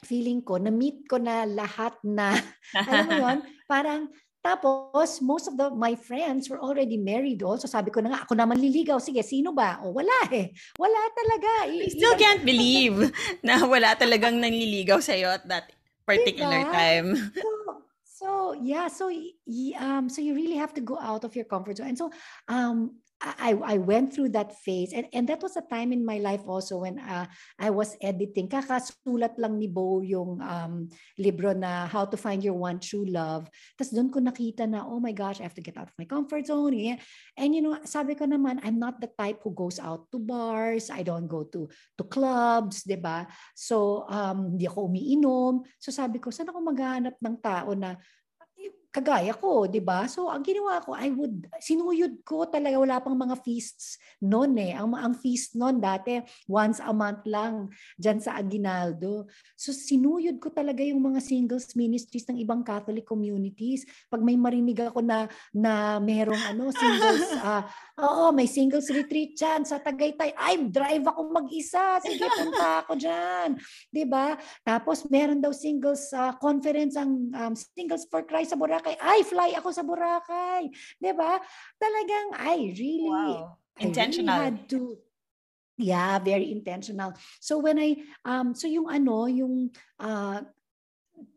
feeling ko na meet ko na lahat na. Alam mo yun? Parang tapos most of the my friends were already married also. Sabi ko na nga ako na manliligaw. Sige sino ba? O wala eh. Wala talaga. I I- still can't believe na wala talagang nanliligaw sa'yo at that particular Diba? time. so, so yeah. So um so you really have to go out of your comfort zone. And so um I, I went through that phase and, and that was a time in my life also when uh, I was editing. Kakasulat lang ni Bo yung um, libro na How to Find Your One True Love. Tapos doon ko nakita na, oh my gosh, I have to get out of my comfort zone. And you know, sabi ko naman, I'm not the type who goes out to bars. I don't go to to clubs, 'di ba? So, um, hindi ako umiinom. So sabi ko, saan ako maghahanap ng tao na kagaya ko, 'di ba? So ang ginawa ko, I would sinuyod ko talaga wala pang mga feasts noon eh. Ang ang feast noon dati once a month lang diyan sa Aguinaldo. So sinuyod ko talaga yung mga singles ministries ng ibang Catholic communities. Pag may marinig ako na na merong ano singles ah oo, may singles retreat diyan sa Tagaytay. Ay, drive ako mag-isa. Sige, punta ako diyan. 'Di ba? Tapos meron daw singles uh, conference ang um, Singles for Christ sa Boracay. Ay, fly ako sa Boracay. ba? Talagang I really Wow. I really Intentional. had to Yeah, very intentional. So when I um so yung ano, yung uh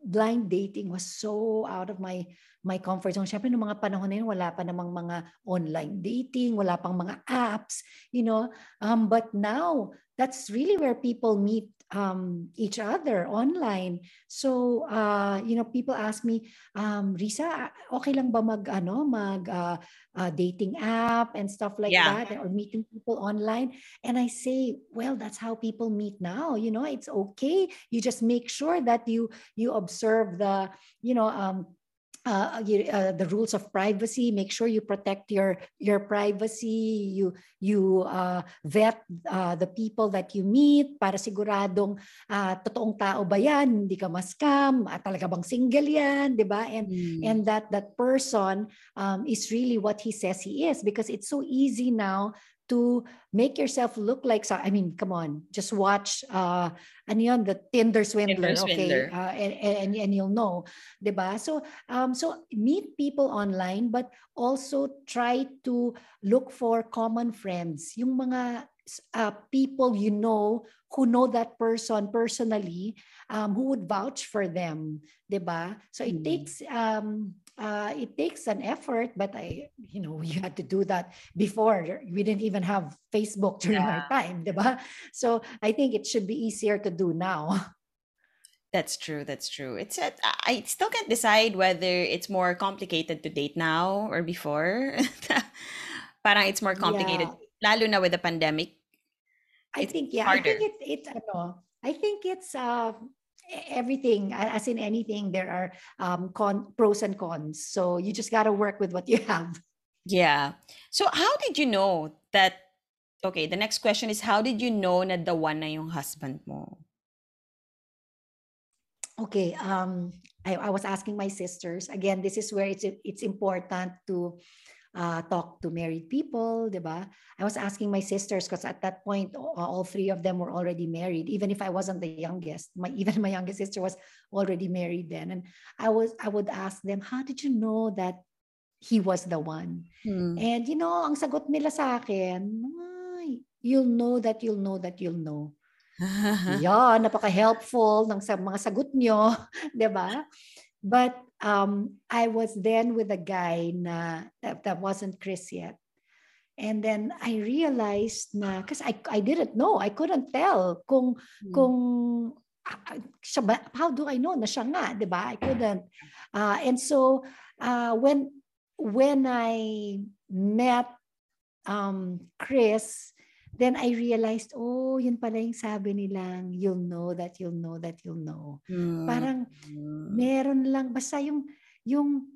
blind dating was so out of my my comfort zone. Siyempre, noong mga panahon na yun, wala pa namang mga online dating, wala pang mga apps, you know. Um, but now, that's really where people meet um, each other online. So, uh, you know, people ask me, um, Risa, okay lang ba mag, ano, mag uh, uh, dating app and stuff like Yeah. that or meeting people online? And I say, well, that's how people meet now. You know, it's okay. You just make sure that you you observe the, you know, um, uh, you, uh, the rules of privacy make sure you protect your your privacy. You you uh, vet uh, the people that you meet para siguradong uh, totoong tao ba yan? Hindi ka ma-scam uh, talaga bang single yan? Di ba? And Mm. and that that person um, is really what he says he is because it's so easy now to make yourself look like so I mean come on just watch uh ano yun the Tinder swindler Tinder okay? Uh, and, and and you'll know 'di ba so um so meet people online but also try to look for common friends. Yung mga uh, people you know who know that person personally um, who would vouch for them 'di ba so it Mm. takes um uh, it takes an effort but i you know we had to do that before we didn't even have facebook during our time 'di ba so i think it should be easier to do now That's true. That's true. It's a, I still can't decide whether it's more complicated to date now or before. Parang it's more complicated, lalo na with the pandemic. I think yeah, I think it's it's ano, I think it's uh everything as in anything there are um con pros and cons. So you just got to work with what you have. Yeah. So how did you know that? Okay, the next question is how did you know na the one na yung husband mo? Okay, um I, I was asking my sisters. Again, this is where it's it's important to uh, talk to married people, di ba? I was asking my sisters because at that point all, three of them were already married. Even if I wasn't the youngest, my even my youngest sister was already married then. And I was I would ask them, how did you know that he was the one? Hmm. And you know, ang sagot nila sa akin, "Ay, you'll know that you'll know that you'll know. Yeah, napaka-helpful ng sa mga sagot nyo, 'di ba? But um, I was then with a guy na that, that wasn't Chris yet. And then I realized na because I I didn't know, I couldn't tell kung Hmm. kung ah, ah, how do I know na siya nga, 'di ba? I couldn't. Uh, and so uh, when when I met um, Chris, then I realized, oh, yun pala yung sabi nilang, you'll know that you'll know that you'll know. Hmm. Parang Hmm. meron lang, basta yung, yung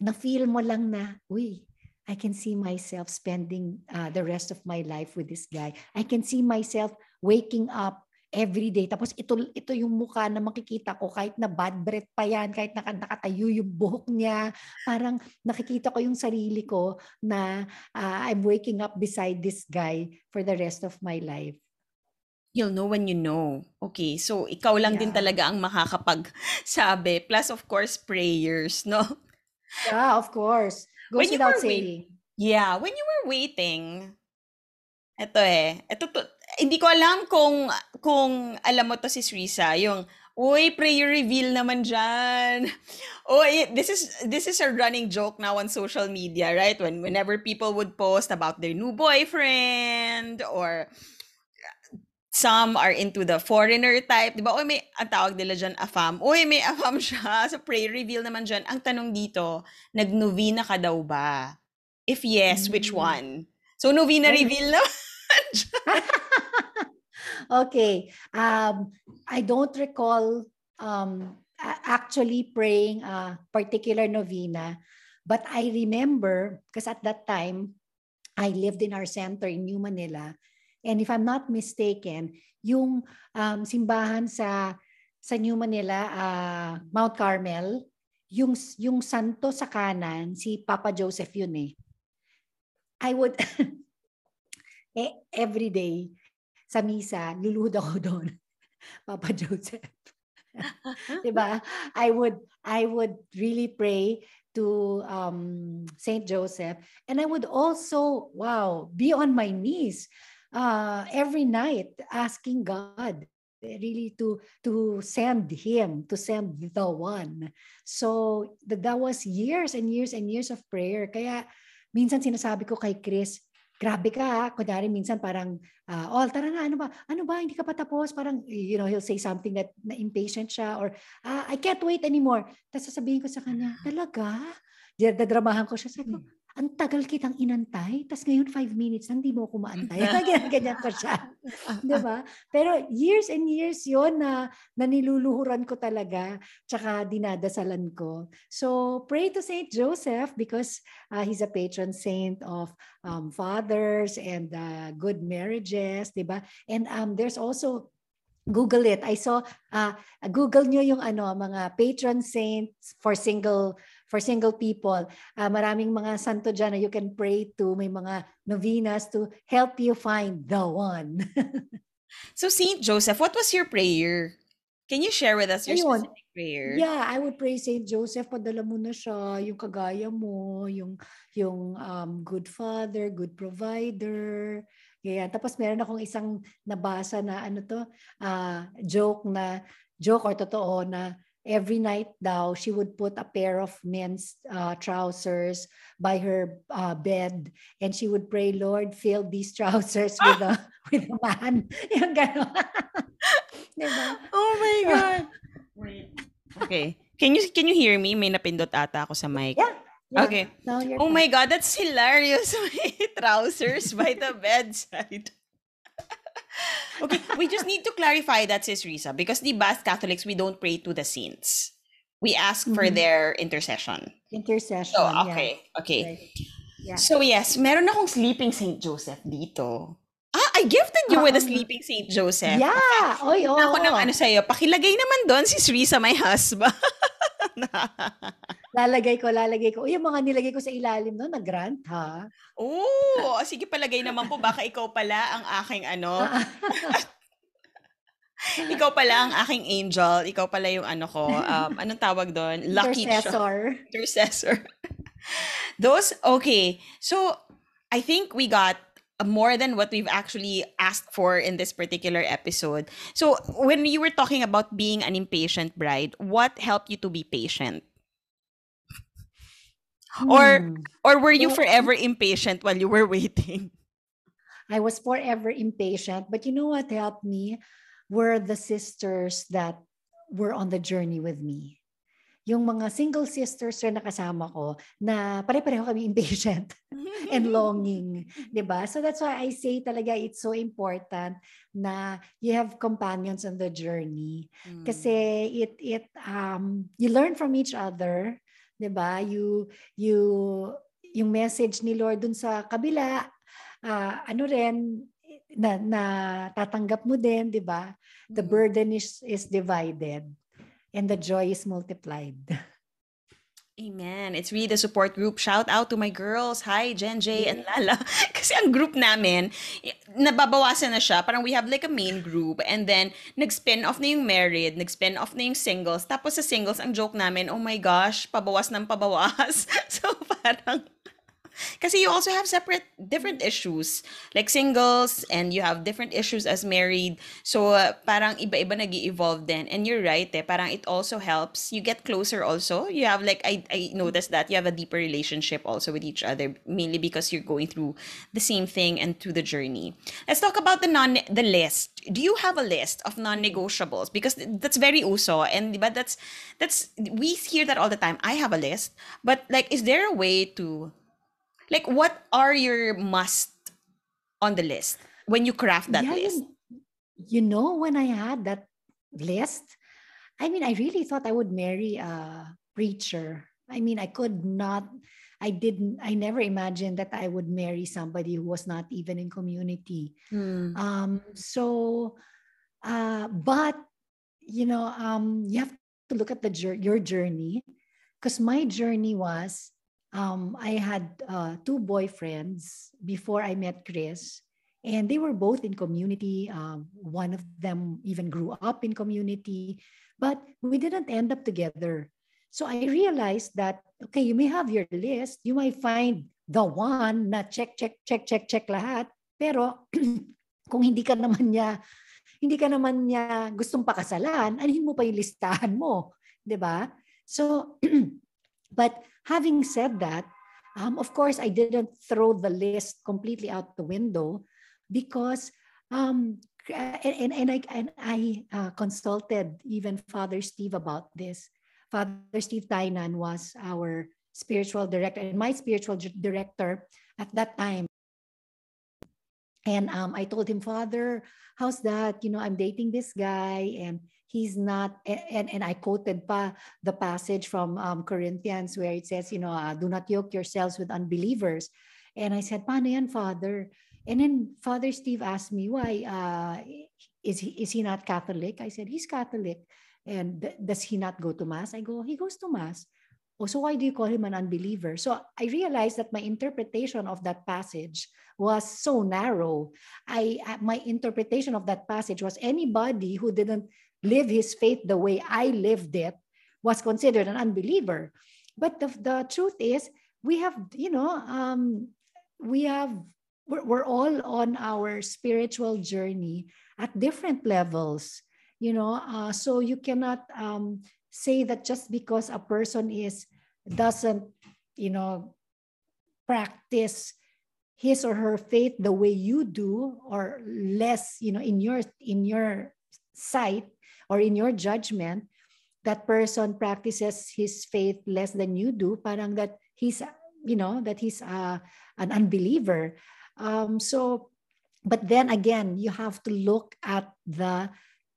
na-feel mo lang na, uy, I can see myself spending uh, the rest of my life with this guy. I can see myself waking up every day. Tapos ito, ito yung mukha na makikita ko kahit na bad breath pa yan, kahit naka, nakatayo yung buhok niya. Parang nakikita ko yung sarili ko na uh, I'm waking up beside this guy for the rest of my life. You'll know when you know. Okay, so ikaw lang din Yeah. talaga ang makakapagsabi. Plus, of course, prayers, no? Yeah, of course. Goes When you without were wait- saying. Yeah, when you were waiting, eto eh, eto to, hindi ko alam kung, kung alam mo to si Risa, yung, uy, prayer reveal naman dyan. Uy, this is, this is a running joke now on social media, right? When, whenever people would post about their new boyfriend or some are into the foreigner type, di ba? Uy, may, ang tawag nila dyan, afam. Uy, may afam siya. Sa prayer reveal naman dyan. Ang tanong dito, nag-novena ka daw ba? If yes, which Mm. one? So, novena reveal naman. okay. Um, I don't recall um, actually praying a particular novena, but I remember because at that time I lived in our center in New Manila, and if I'm not mistaken, yung um, simbahan sa sa New Manila, uh, Mount Carmel, yung yung santo sa kanan si Papa Joseph yun eh. I would eh, every day sa misa, luluhod ako doon. Papa Joseph. 'Di ba? I would I would really pray to um Saint Joseph and I would also wow, be on my knees uh every night asking God really to to send him, to send the one. So that, that was years and years and years of prayer. Kaya minsan sinasabi ko kay Chris, grabe ka ha. Kunyari minsan parang, uh, oh, tara na, ano ba? Ano ba? Hindi ka pa tapos? Parang, you know, he'll say something that na impatient siya or, ah, I can't wait anymore. Tapos sasabihin ko sa kanya, talaga? Dadramahan ko siya. Sabi ko, ang tagal kitang inantay, tapos ngayon five minutes lang, di mo ako maantay. Ganyan ko siya. di ba? Pero years and years yon na, na niluluhuran ko talaga, tsaka dinadasalan ko. So pray to Saint Joseph because uh, he's a patron saint of um, fathers and uh, good marriages, di ba? And um, there's also Google it. I saw uh, Google nyo yung ano mga patron saints for single for single people. Uh, maraming mga santo dyan na you can pray to. May mga novenas to help you find the one. so Saint Joseph, what was your prayer? Can you share with us your Ayun. specific prayer? Yeah, I would pray Saint Joseph, padala mo na siya, yung kagaya mo, yung yung um, good father, good provider. Ganyan. Tapos meron akong isang nabasa na ano to, uh, joke na joke or totoo na every night daw she would put a pair of men's uh, trousers by her uh, bed and she would pray lord fill these trousers with a with a man yung gano'n diba? oh my god okay can you can you hear me may napindot ata ako sa mic yeah Yeah, okay. Oh fine. my God, that's hilarious. trousers by the bedside. Okay, we just need to clarify that, Sis Risa, because the Basque Catholics, we don't pray to the saints. We ask mm-hmm. for their intercession. Intercession. So, okay, yeah. okay. Right. Yeah. So, yes, meron akong sleeping Saint Joseph dito. Ah, I gifted you uh, with a sleeping Saint Joseph. Yeah. Oy, oh. Ako nang ano sa'yo, pakilagay naman doon si Risa, my husband. lalagay ko, lalagay ko. Uy, yung mga nilagay ko sa ilalim no, nag-grant, ha? Oo, sige palagay naman po. Baka ikaw pala ang aking ano. ikaw pala ang aking angel. Ikaw pala yung ano ko. Um, anong tawag doon? Lucky Intercessor. Intercessor. Those, okay. So, I think we got more than what we've actually asked for in this particular episode. So, when you were talking about being an impatient bride, what helped you to be patient? Hmm. Or or were you forever impatient while you were waiting? I was forever impatient, but you know what helped me were the sisters that were on the journey with me. Yung mga single sisters na nakasama ko na pare-pareho kami impatient and longing, 'di ba? So that's why I say talaga it's so important na you have companions on the journey mm. kasi it it um you learn from each other 'di ba? You you yung message ni Lord dun sa kabila uh, ano rin na, na tatanggap mo din, 'di ba? The mm-hmm. burden is is divided and the joy is multiplied. Amen. It's really the support group. Shout out to my girls. Hi, Jen J and Lala. Kasi ang group namin, nababawasan na siya. Parang we have like a main group and then nag-spin off na yung married, nag-spin off na yung singles. Tapos sa singles, ang joke namin, oh my gosh, pabawas ng pabawas. so parang Kasi you also have separate different issues like singles and you have different issues as married. So uh, parang iba-iba nag evolve din. And you're right eh, parang it also helps. You get closer also. You have like I I noticed that you have a deeper relationship also with each other mainly because you're going through the same thing and through the journey. Let's talk about the non the list. Do you have a list of non-negotiables because that's very uso and but that's that's we hear that all the time. I have a list, but like is there a way to like what are your must on the list when you craft that yeah, list? you know when i had that list i mean i really thought i would marry a preacher. I mean i could not i didn't i never imagined that i would marry somebody who was not even in community. Mm. um so uh but you know um you have to look at the your journey because my journey was um, I had uh, two boyfriends before I met Chris, and they were both in community. Um, one of them even grew up in community, but we didn't end up together. So I realized that, okay, you may have your list, you might find the one na check, check, check, check, check lahat, pero kung hindi ka naman niya hindi ka naman niya gustong pakasalan, anuhin mo pa yung listahan mo. 'di ba? So, but having said that, um, of course, I didn't throw the list completely out the window because um, and, and I, and I uh, consulted even Father Steve about this. Father Steve Tainan was our spiritual director and my spiritual director at that time. And um, I told him, Father, how's that? You know, I'm dating this guy and he's not, and, and I quoted pa the passage from um, Corinthians where it says, you know, uh, do not yoke yourselves with unbelievers. And I said, paano yan, Father? And then Father Steve asked me, why? Uh, is, he, is he not Catholic? I said, he's Catholic. And does he not go to Mass? I go, he goes to Mass. Oh, so why do you call him an unbeliever? So I realized that my interpretation of that passage was so narrow. I my interpretation of that passage was anybody who didn't live his faith the way I lived it was considered an unbeliever. But the, the truth is, we have, you know, um, we have, we're, we're all on our spiritual journey at different levels, you know, uh, so you cannot um, say that just because a person is doesn't you know practice his or her faith the way you do or less you know in your in your sight or in your judgment that person practices his faith less than you do parang that he's you know that he's uh, an unbeliever um, so but then again you have to look at the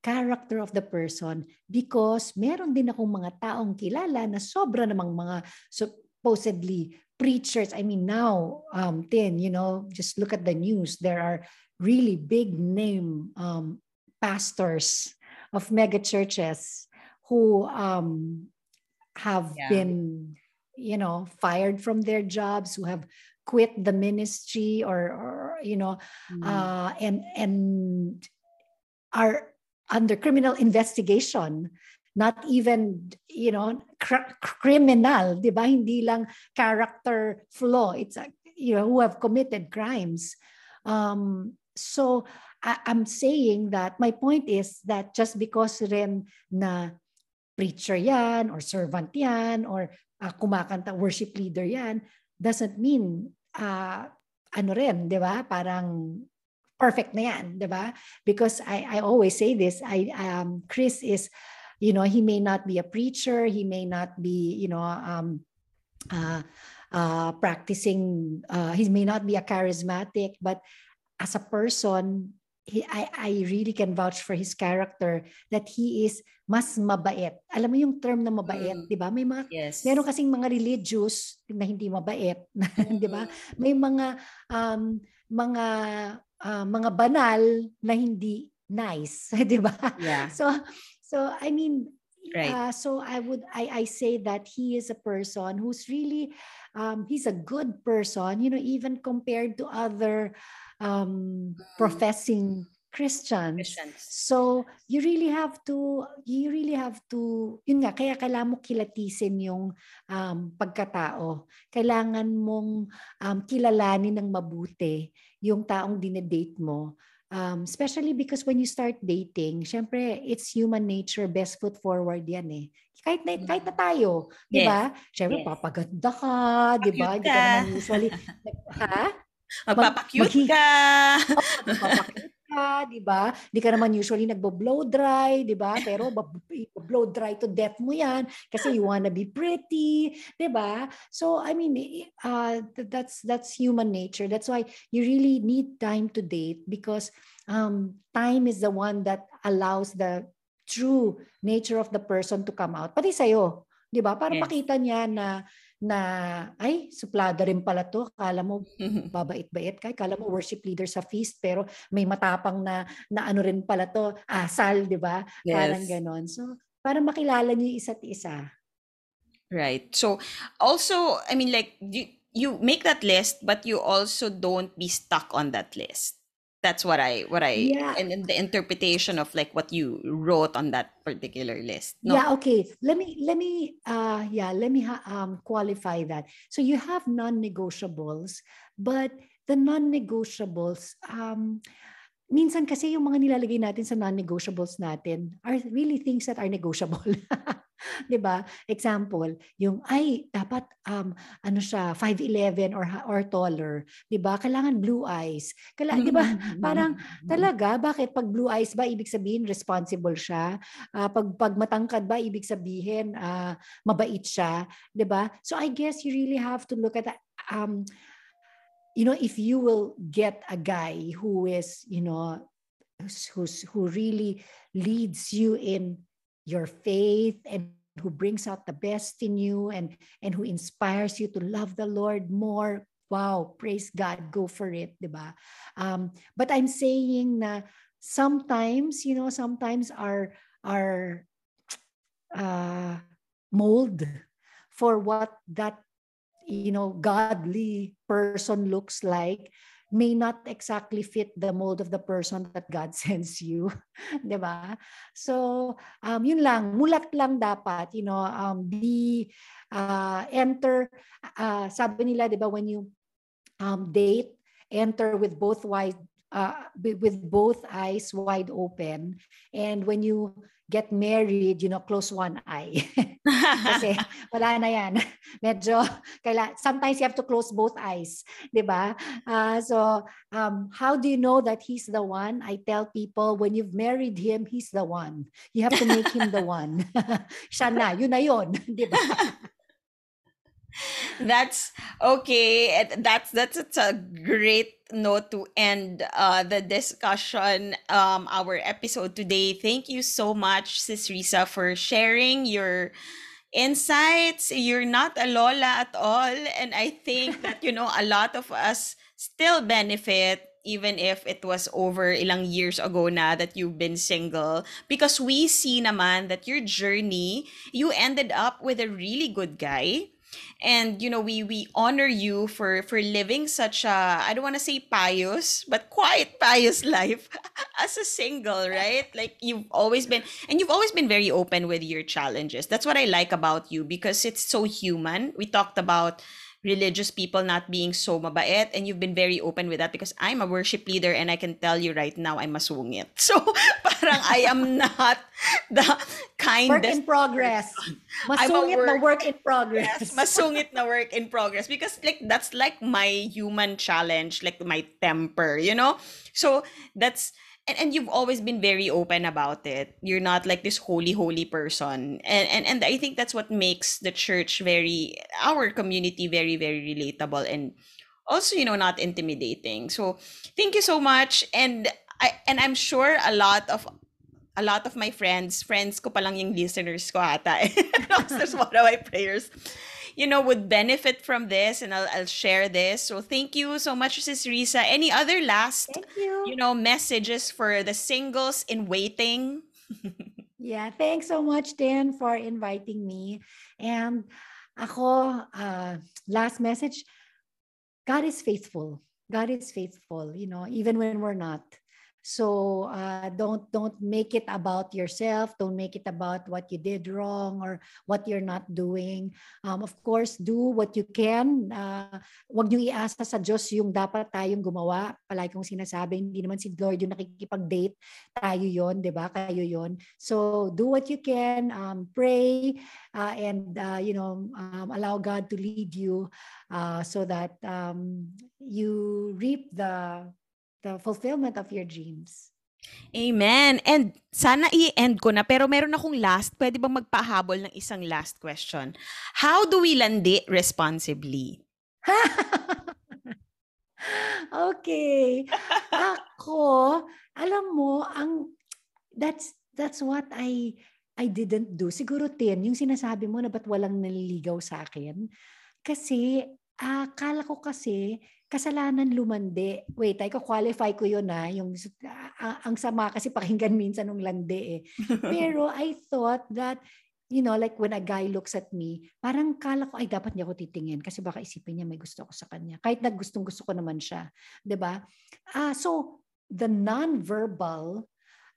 character of the person because meron din akong mga taong kilala na sobra namang mga supposedly preachers. I mean, now, um, Tin, you know, just look at the news. There are really big name um, pastors of mega churches who um, have yeah. been, you know, fired from their jobs, who have quit the ministry or, or you know, mm. uh, and and are under criminal investigation not even you know cr- criminal di ba hindi lang character flaw it's a, you know who have committed crimes um so I, I'm saying that my point is that just because rin na preacher yan or servant yan or uh, kumakanta worship leader yan doesn't mean uh, ano rin, 'di ba? Parang perfect na yan, di ba? Because I, I always say this, I, um, Chris is, you know, he may not be a preacher, he may not be, you know, um, uh, uh, practicing, uh, he may not be a charismatic, but as a person, he, I, I really can vouch for his character that he is mas mabait. Alam mo yung term na mabait, mm. 'di ba? May mga yes. meron kasing mga religious na hindi mabait, mm. 'di ba? May mga um, mga uh, mga banal na hindi nice, 'di ba? Yeah. So so I mean right. Uh, so I would I I say that he is a person who's really um, he's a good person, you know, even compared to other um, mm. professing Christians. Christians. So you really have to you really have to yun nga kaya kailangan mo kilatisin yung um, pagkatao. Kailangan mong um, kilalanin ng mabuti yung taong dinedate mo. Um, especially because when you start dating, syempre it's human nature, best foot forward yan eh. Kahit na, kahit na tayo, yes. di ba? Syempre yes. papaganda ka, di ba? Hindi ka naman usually, ha? Magpapakute ka. Oh, ka, 'di ba? Di ka naman usually nagbo-blow dry, 'di ba? Pero blow dry to death mo 'yan kasi you wanna be pretty, 'di ba? So I mean, uh, that's that's human nature. That's why you really need time to date because um, time is the one that allows the true nature of the person to come out. Pati sa'yo, 'di ba? Para yes. makita niya na na ay suplada rin pala to. Kala mo babait-bait kay kala mo worship leader sa feast pero may matapang na na ano rin pala to asal di ba? Yes. parang ganon. So para makilala niyo isa't isa. Right. So also i mean like you, you make that list but you also don't be stuck on that list that's what I what I yeah. and, and the interpretation of like what you wrote on that particular list. No? Yeah, okay. Let me let me uh yeah, let me ha- um qualify that. So you have non-negotiables, but the non-negotiables um minsan kasi yung mga nilalagay natin sa non-negotiables natin are really things that are negotiable. 'Di ba? Example, yung ay dapat um ano siya 5'11 or or taller, 'di ba? Kailangan blue eyes. Kailangan 'di ba? Parang talaga bakit pag blue eyes ba ibig sabihin responsible siya? Uh, pag pag matangkad ba ibig sabihin uh, mabait siya, 'di ba? So I guess you really have to look at that. um you know, if you will get a guy who is, you know, who's, who really leads you in your faith and who brings out the best in you and and who inspires you to love the Lord more. Wow, praise God, go for it, diba? Um, but I'm saying na sometimes, you know, sometimes our our uh, mold for what that you know godly person looks like may not exactly fit the mold of the person that God sends you. 'Di ba? So, um, yun lang, mulat lang dapat, you know, um, be, uh, enter, uh, sabi nila, 'di ba, when you um, date, enter with both wide, uh, with both eyes wide open. And when you get married, you know, close one eye. Kasi wala na yan. Medyo, kaila, sometimes you have to close both eyes. di ba? Uh, so, um, how do you know that he's the one? I tell people, when you've married him, he's the one. You have to make him the one. Siya na, yun na yun. di ba? that's okay. That's that's it's a great note to end uh, the discussion um our episode today. Thank you so much sis risa for sharing your insights. You're not a lola at all and i think that you know a lot of us still benefit even if it was over ilang years ago na that you've been single. Because we see naman that your journey you ended up with a really good guy and you know we we honor you for for living such a i don't want to say pious but quite pious life as a single right? Like you've always been and you've always been very open with your challenges. That's what i like about you because it's so human. We talked about religious people not being so mabait and you've been very open with that because I'm a worship leader and I can tell you right now I'm masungit. So parang I am not the kindest work in progress. Masungit work, na work in progress. Yes, masungit na work in progress because like that's like my human challenge, like my temper, you know? So that's and, and you've always been very open about it. You're not like this holy holy person. And, and and i think that's what makes the church very our community very very relatable and also you know not intimidating. So thank you so much. And i and i'm sure a lot of a lot of my friends friends ko palang yung listeners ko ata. That's one of my prayers you know, would benefit from this and I'll, I'll share this. So thank you so much, Sis Risa. Any other last, you. you know, messages for the singles in waiting? yeah, thanks so much, Dan, for inviting me. And ako, uh, last message, God is faithful. God is faithful, you know, even when we're not. So uh, don't don't make it about yourself. Don't make it about what you did wrong or what you're not doing. Um, of course, do what you can. Uh, wag niyo iasa sa Diyos yung dapat tayong gumawa. Palagi kong sinasabi, hindi naman si Lord yung nakikipag-date. Tayo yon, di ba? Kayo yon. So do what you can. Um, pray uh, and uh, you know um, allow God to lead you uh, so that um, you reap the the fulfillment of your dreams. Amen. And sana i-end ko na pero meron akong last. Pwede bang magpahabol ng isang last question? How do we landi responsibly? okay. Ako, alam mo, ang that's that's what I I didn't do. Siguro tin, yung sinasabi mo na ba't walang naliligaw sa akin? Kasi akala ko kasi kasalanan lumandi. Wait, ay ko qualify ko 'yon na yung uh, ang sama kasi pakinggan minsan ng landi eh. Pero I thought that you know, like when a guy looks at me, parang kala ko, ay, dapat niya ako titingin kasi baka isipin niya may gusto ko sa kanya. Kahit na gustong gusto ko naman siya. ba diba? Uh, so, the non-verbal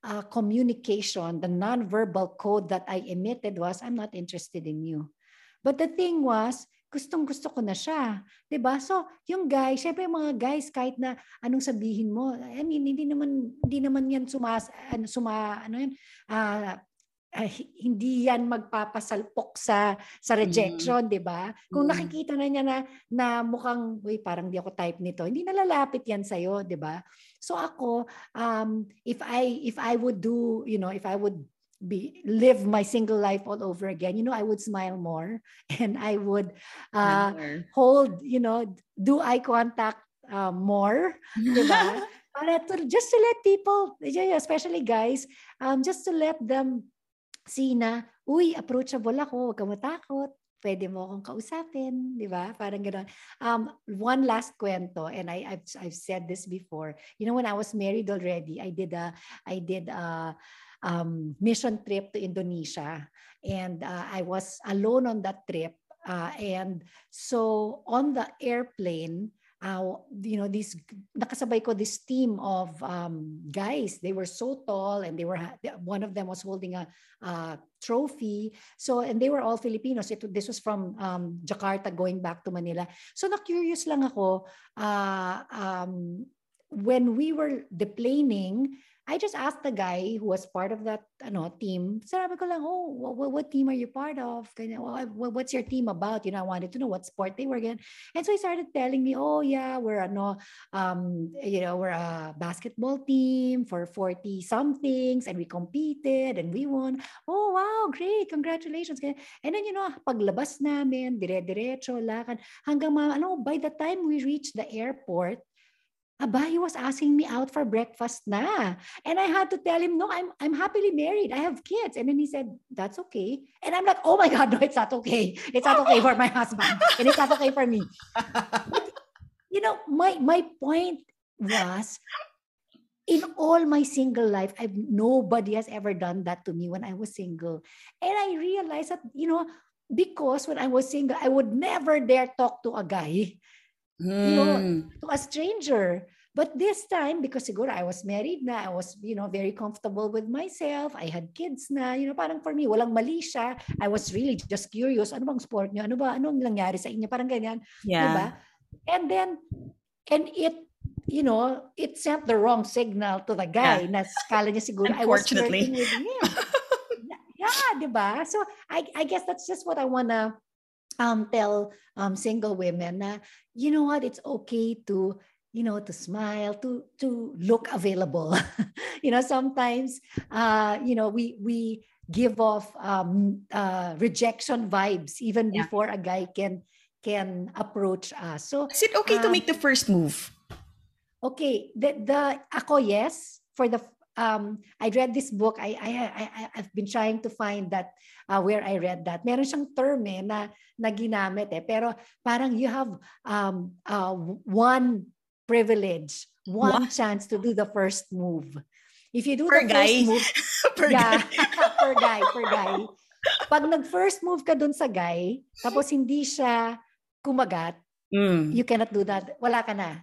uh, communication, the non-verbal code that I emitted was, I'm not interested in you. But the thing was, gustong gusto ko na siya. ba? So, yung guy, syempre yung mga guys kahit na anong sabihin mo, I mean, hindi naman hindi naman yan sumas ano suma ano yun, ah ah, hindi yan magpapasalpok sa sa Mm. rejection, 'di ba? Kung Mm. nakikita na niya na na mukhang, "Uy, parang di ako type nito." Hindi na lalapit yan sa 'di ba? So ako, um, if I if I would do, you know, if I would be live my single life all over again, you know, I would smile more and I would uh, hold, you know, do eye contact uh, more, 'di ba? Para to, just to let people, especially guys, um, just to let them see na, uy, approachable ako, huwag kang matakot. Pwede mo akong kausapin, di ba? Parang gano'n. Um, one last kwento, and I, I've, I've said this before. You know, when I was married already, I did a, I did a um, mission trip to Indonesia. And uh, I was alone on that trip. Uh, and so on the airplane, uh, you know, these nakasabay ko this team of um, guys. They were so tall, and they were one of them was holding a, a trophy. So, and they were all Filipinos. It, this was from um, Jakarta going back to Manila. So, na-curious lang ako. Uh, um, when we were deplaning, I just asked the guy who was part of that ano, team, sabi ko lang, oh, what, what team are you part of? Ganyan, "Well, what- what's your team about? You know, I wanted to know what sport they were in. And so he started telling me, oh yeah, we're ano, um, you know, we're a basketball team for 40 somethings and we competed and we won. Oh, wow, great, congratulations. Ganyan. And then, you know, paglabas namin, dire-diretso, lakad, hanggang mga, ano, by the time we reached the airport, Aba, he was asking me out for breakfast na. And I had to tell him, no, I'm I'm happily married. I have kids. And then he said, that's okay. And I'm like, oh my God, no, it's not okay. It's not okay for my husband. And it's not okay for me. You know, my my point was in all my single life, I've nobody has ever done that to me when I was single. And I realized that, you know, because when I was single, I would never dare talk to a guy Mm. to a stranger. But this time, because siguro I was married na, I was, you know, very comfortable with myself. I had kids na, you know, parang for me, walang mali siya. I was really just curious. Ano bang sport niyo? Ano ba? Anong nangyari sa inyo? Parang ganyan. Yeah. Diba? And then, and it, you know, it sent the wrong signal to the guy na skala niya siguro, I was flirting with him. yeah, diba? So, I, I guess that's just what I wanna um, tell um, single women na, you know what, it's okay to, you know, to smile, to to look available. you know, sometimes, uh, you know, we we give off um, uh, rejection vibes even Yeah. before a guy can can approach us. So, Is it okay to Um, make the first move? okay, the the ako yes for the um I read this book. I I I I've been trying to find that uh, where I read that. Meron siyang term eh na na ginamit eh. Pero parang you have um uh, one privilege, one chance to do the first move. If you do Per the guy. first move, Per yeah, guy. per guy, per guy. Pag nag-first move ka dun sa guy, tapos hindi siya kumagat, Mm. you cannot do that. Wala ka na.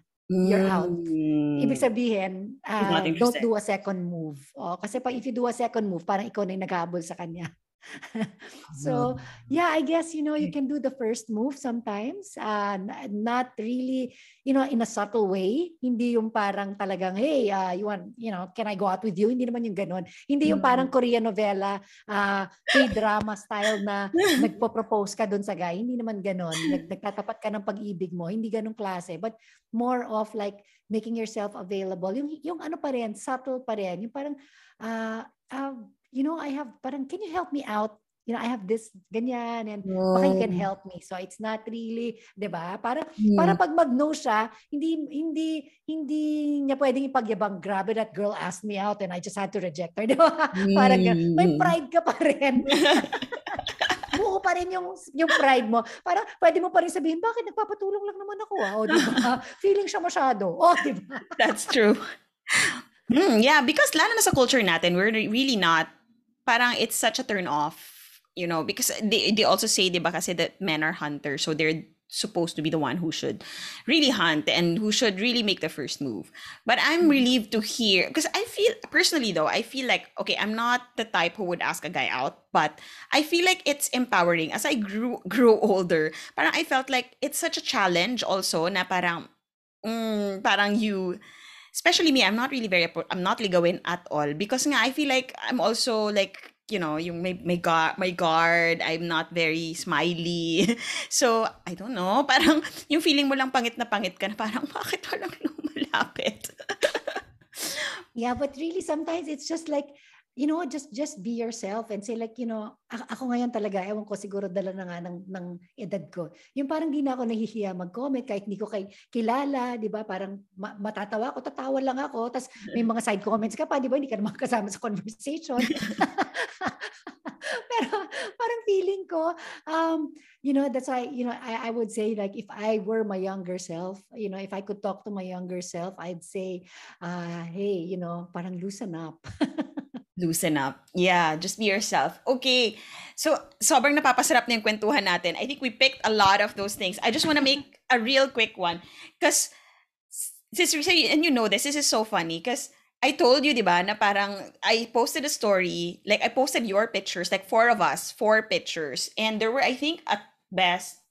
You're out. Mm. Ibig sabihin, not don't do a second move. Oh, kasi pag if you do a second move, parang ikaw na yung naghabol sa kanya. so, yeah, I guess, you know, you can do the first move sometimes. Uh, not really, you know, in a subtle way. Hindi yung parang talagang, hey, uh, you want, you know, can I go out with you? Hindi naman yung ganun. Hindi yung parang Korean novela, uh, K-drama style na nagpo-propose ka dun sa guy. Hindi naman ganun. Nag, nagtatapat ka ng pag-ibig mo. Hindi ganun klase. But more of like making yourself available. Yung, yung ano pa rin, subtle pa rin. Yung parang, uh, uh, you know, I have, parang, can you help me out? You know, I have this, ganyan, and baka you can help me. So it's not really, 'di ba? Para Mm. para pag mag-no siya, hindi hindi hindi niya pwedeng ipagyabang, grabe that girl asked me out and I just had to reject her, 'di ba? Parang gan- may Mm. pride ka pa rin. Buo pa rin yung yung pride mo. Parang pwede mo pa rin sabihin, bakit nagpapatulong lang naman ako? Ah? O, di ba? Feeling siya masyado. O, di ba? That's true. Hmm, yeah, because lalo na sa culture natin, we're really not, parang it's such a turn off, you know, because they, they also say, di ba, kasi that men are hunters, so they're supposed to be the one who should really hunt and who should really make the first move. But I'm relieved to hear because I feel personally though, I feel like okay, I'm not the type who would ask a guy out, but I feel like it's empowering. As I grew grew older, parang I felt like it's such a challenge also na parang mm, parang you especially me, I'm not really very I'm not ligawin at all because nga I feel like I'm also like you know, yung may, may, guard, my guard, I'm not very smiley. So, I don't know, parang yung feeling mo lang pangit na pangit ka na parang bakit walang lumalapit? yeah, but really sometimes it's just like you know, just just be yourself and say like, you know, ako ngayon talaga, ewan ko siguro dala na nga ng, ng edad ko. Yung parang di na ako nahihiya mag-comment kahit hindi ko kay kilala, di ba? Parang ma- matatawa ako, tatawa lang ako. Tapos may mga side comments ka pa, di ba? Hindi ka naman kasama sa conversation. Pero parang feeling ko, um, you know, that's why, you know, I, I would say like if I were my younger self, you know, if I could talk to my younger self, I'd say, uh, hey, you know, parang loosen up. Loosen up. Yeah, just be yourself. Okay. So, sobrang napapasarap na yung kwentuhan natin. I think we picked a lot of those things. I just want to make a real quick one. Because, Sis Risa, and you know this, this is so funny. Because I told you, di ba, na parang I posted a story, like I posted your pictures, like four of us, four pictures. And there were, I think, at best,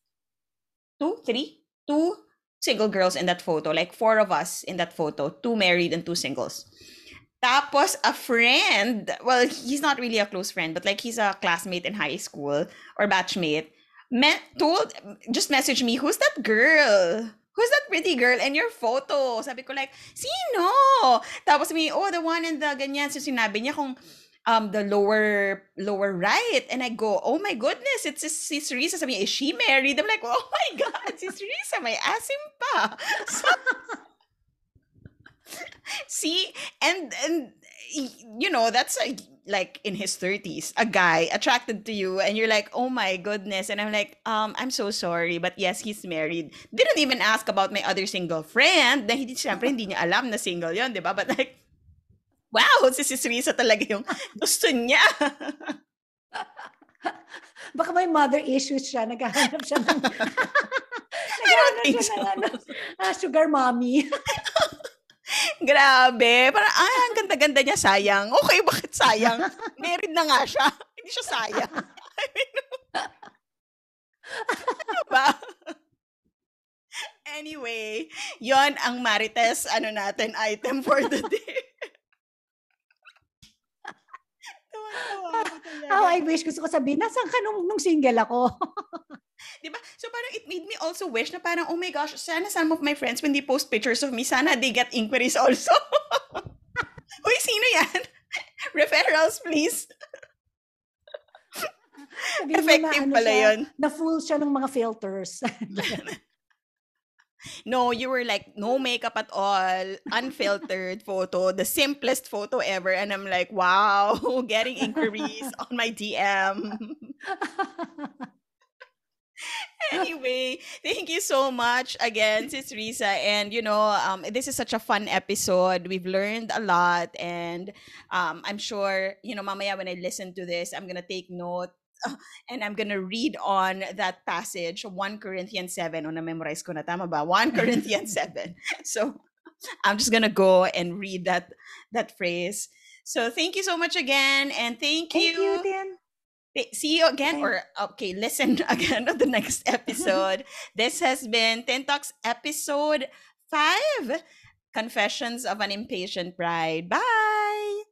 two, three, two single girls in that photo. Like four of us in that photo, two married and two singles. Tapos a friend, well, he's not really a close friend, but like he's a classmate in high school or batchmate, met, told, just messaged me, who's that girl? Who's that pretty girl in your photo? Sabi ko like, sino? Tapos me, oh, the one in the ganyan. So sinabi niya kung um the lower lower right and I go oh my goodness it's Sis Risa sabi niya, is she married I'm like oh my god Sis Risa may asim pa so, See, and and you know that's a, like in his 30s, a guy attracted to you, and you're like, oh my goodness, and I'm like, um, I'm so sorry, but yes, he's married. Didn't even ask about my other single friend. Na hindi siyempre hindi niya alam na single yon, di ba? But like, wow, si Sis Risa talaga yung gusto niya. Baka may mother issues siya. Naghahanap siya ng... naghahanap siya so. ng ano, uh, sugar mommy. Grabe. Parang, ah, ang ganda-ganda niya, sayang. Okay, bakit sayang? Married na nga siya. Hindi siya sayang. I mean, ano ba? Anyway, yon ang Marites ano natin item for the day. oh, I wish gusto ko sabihin, nasan ka nung, nung single ako? 'Di ba? So parang it made me also wish na parang oh my gosh, sana some of my friends when they post pictures of me, sana they get inquiries also. Uy, sino 'yan? Referrals, please. Sabihin Effective na, ano pala siya, yun. Na-full siya ng mga filters. no, you were like, no makeup at all, unfiltered photo, the simplest photo ever. And I'm like, wow, getting inquiries on my DM anyway, thank you so much again, Sis Risa. And, you know, um, this is such a fun episode. We've learned a lot. And um, I'm sure, you know, mamaya when I listen to this, I'm going to take note and I'm gonna read on that passage, 1 Corinthians 7. O na-memorize ko na, tama ba? 1 Corinthians 7. So, I'm just gonna go and read that that phrase. So, thank you so much again, and thank, thank you. you See you again, or okay, listen again of the next episode. this has been Ten Talks episode five Confessions of an Impatient Bride. Bye.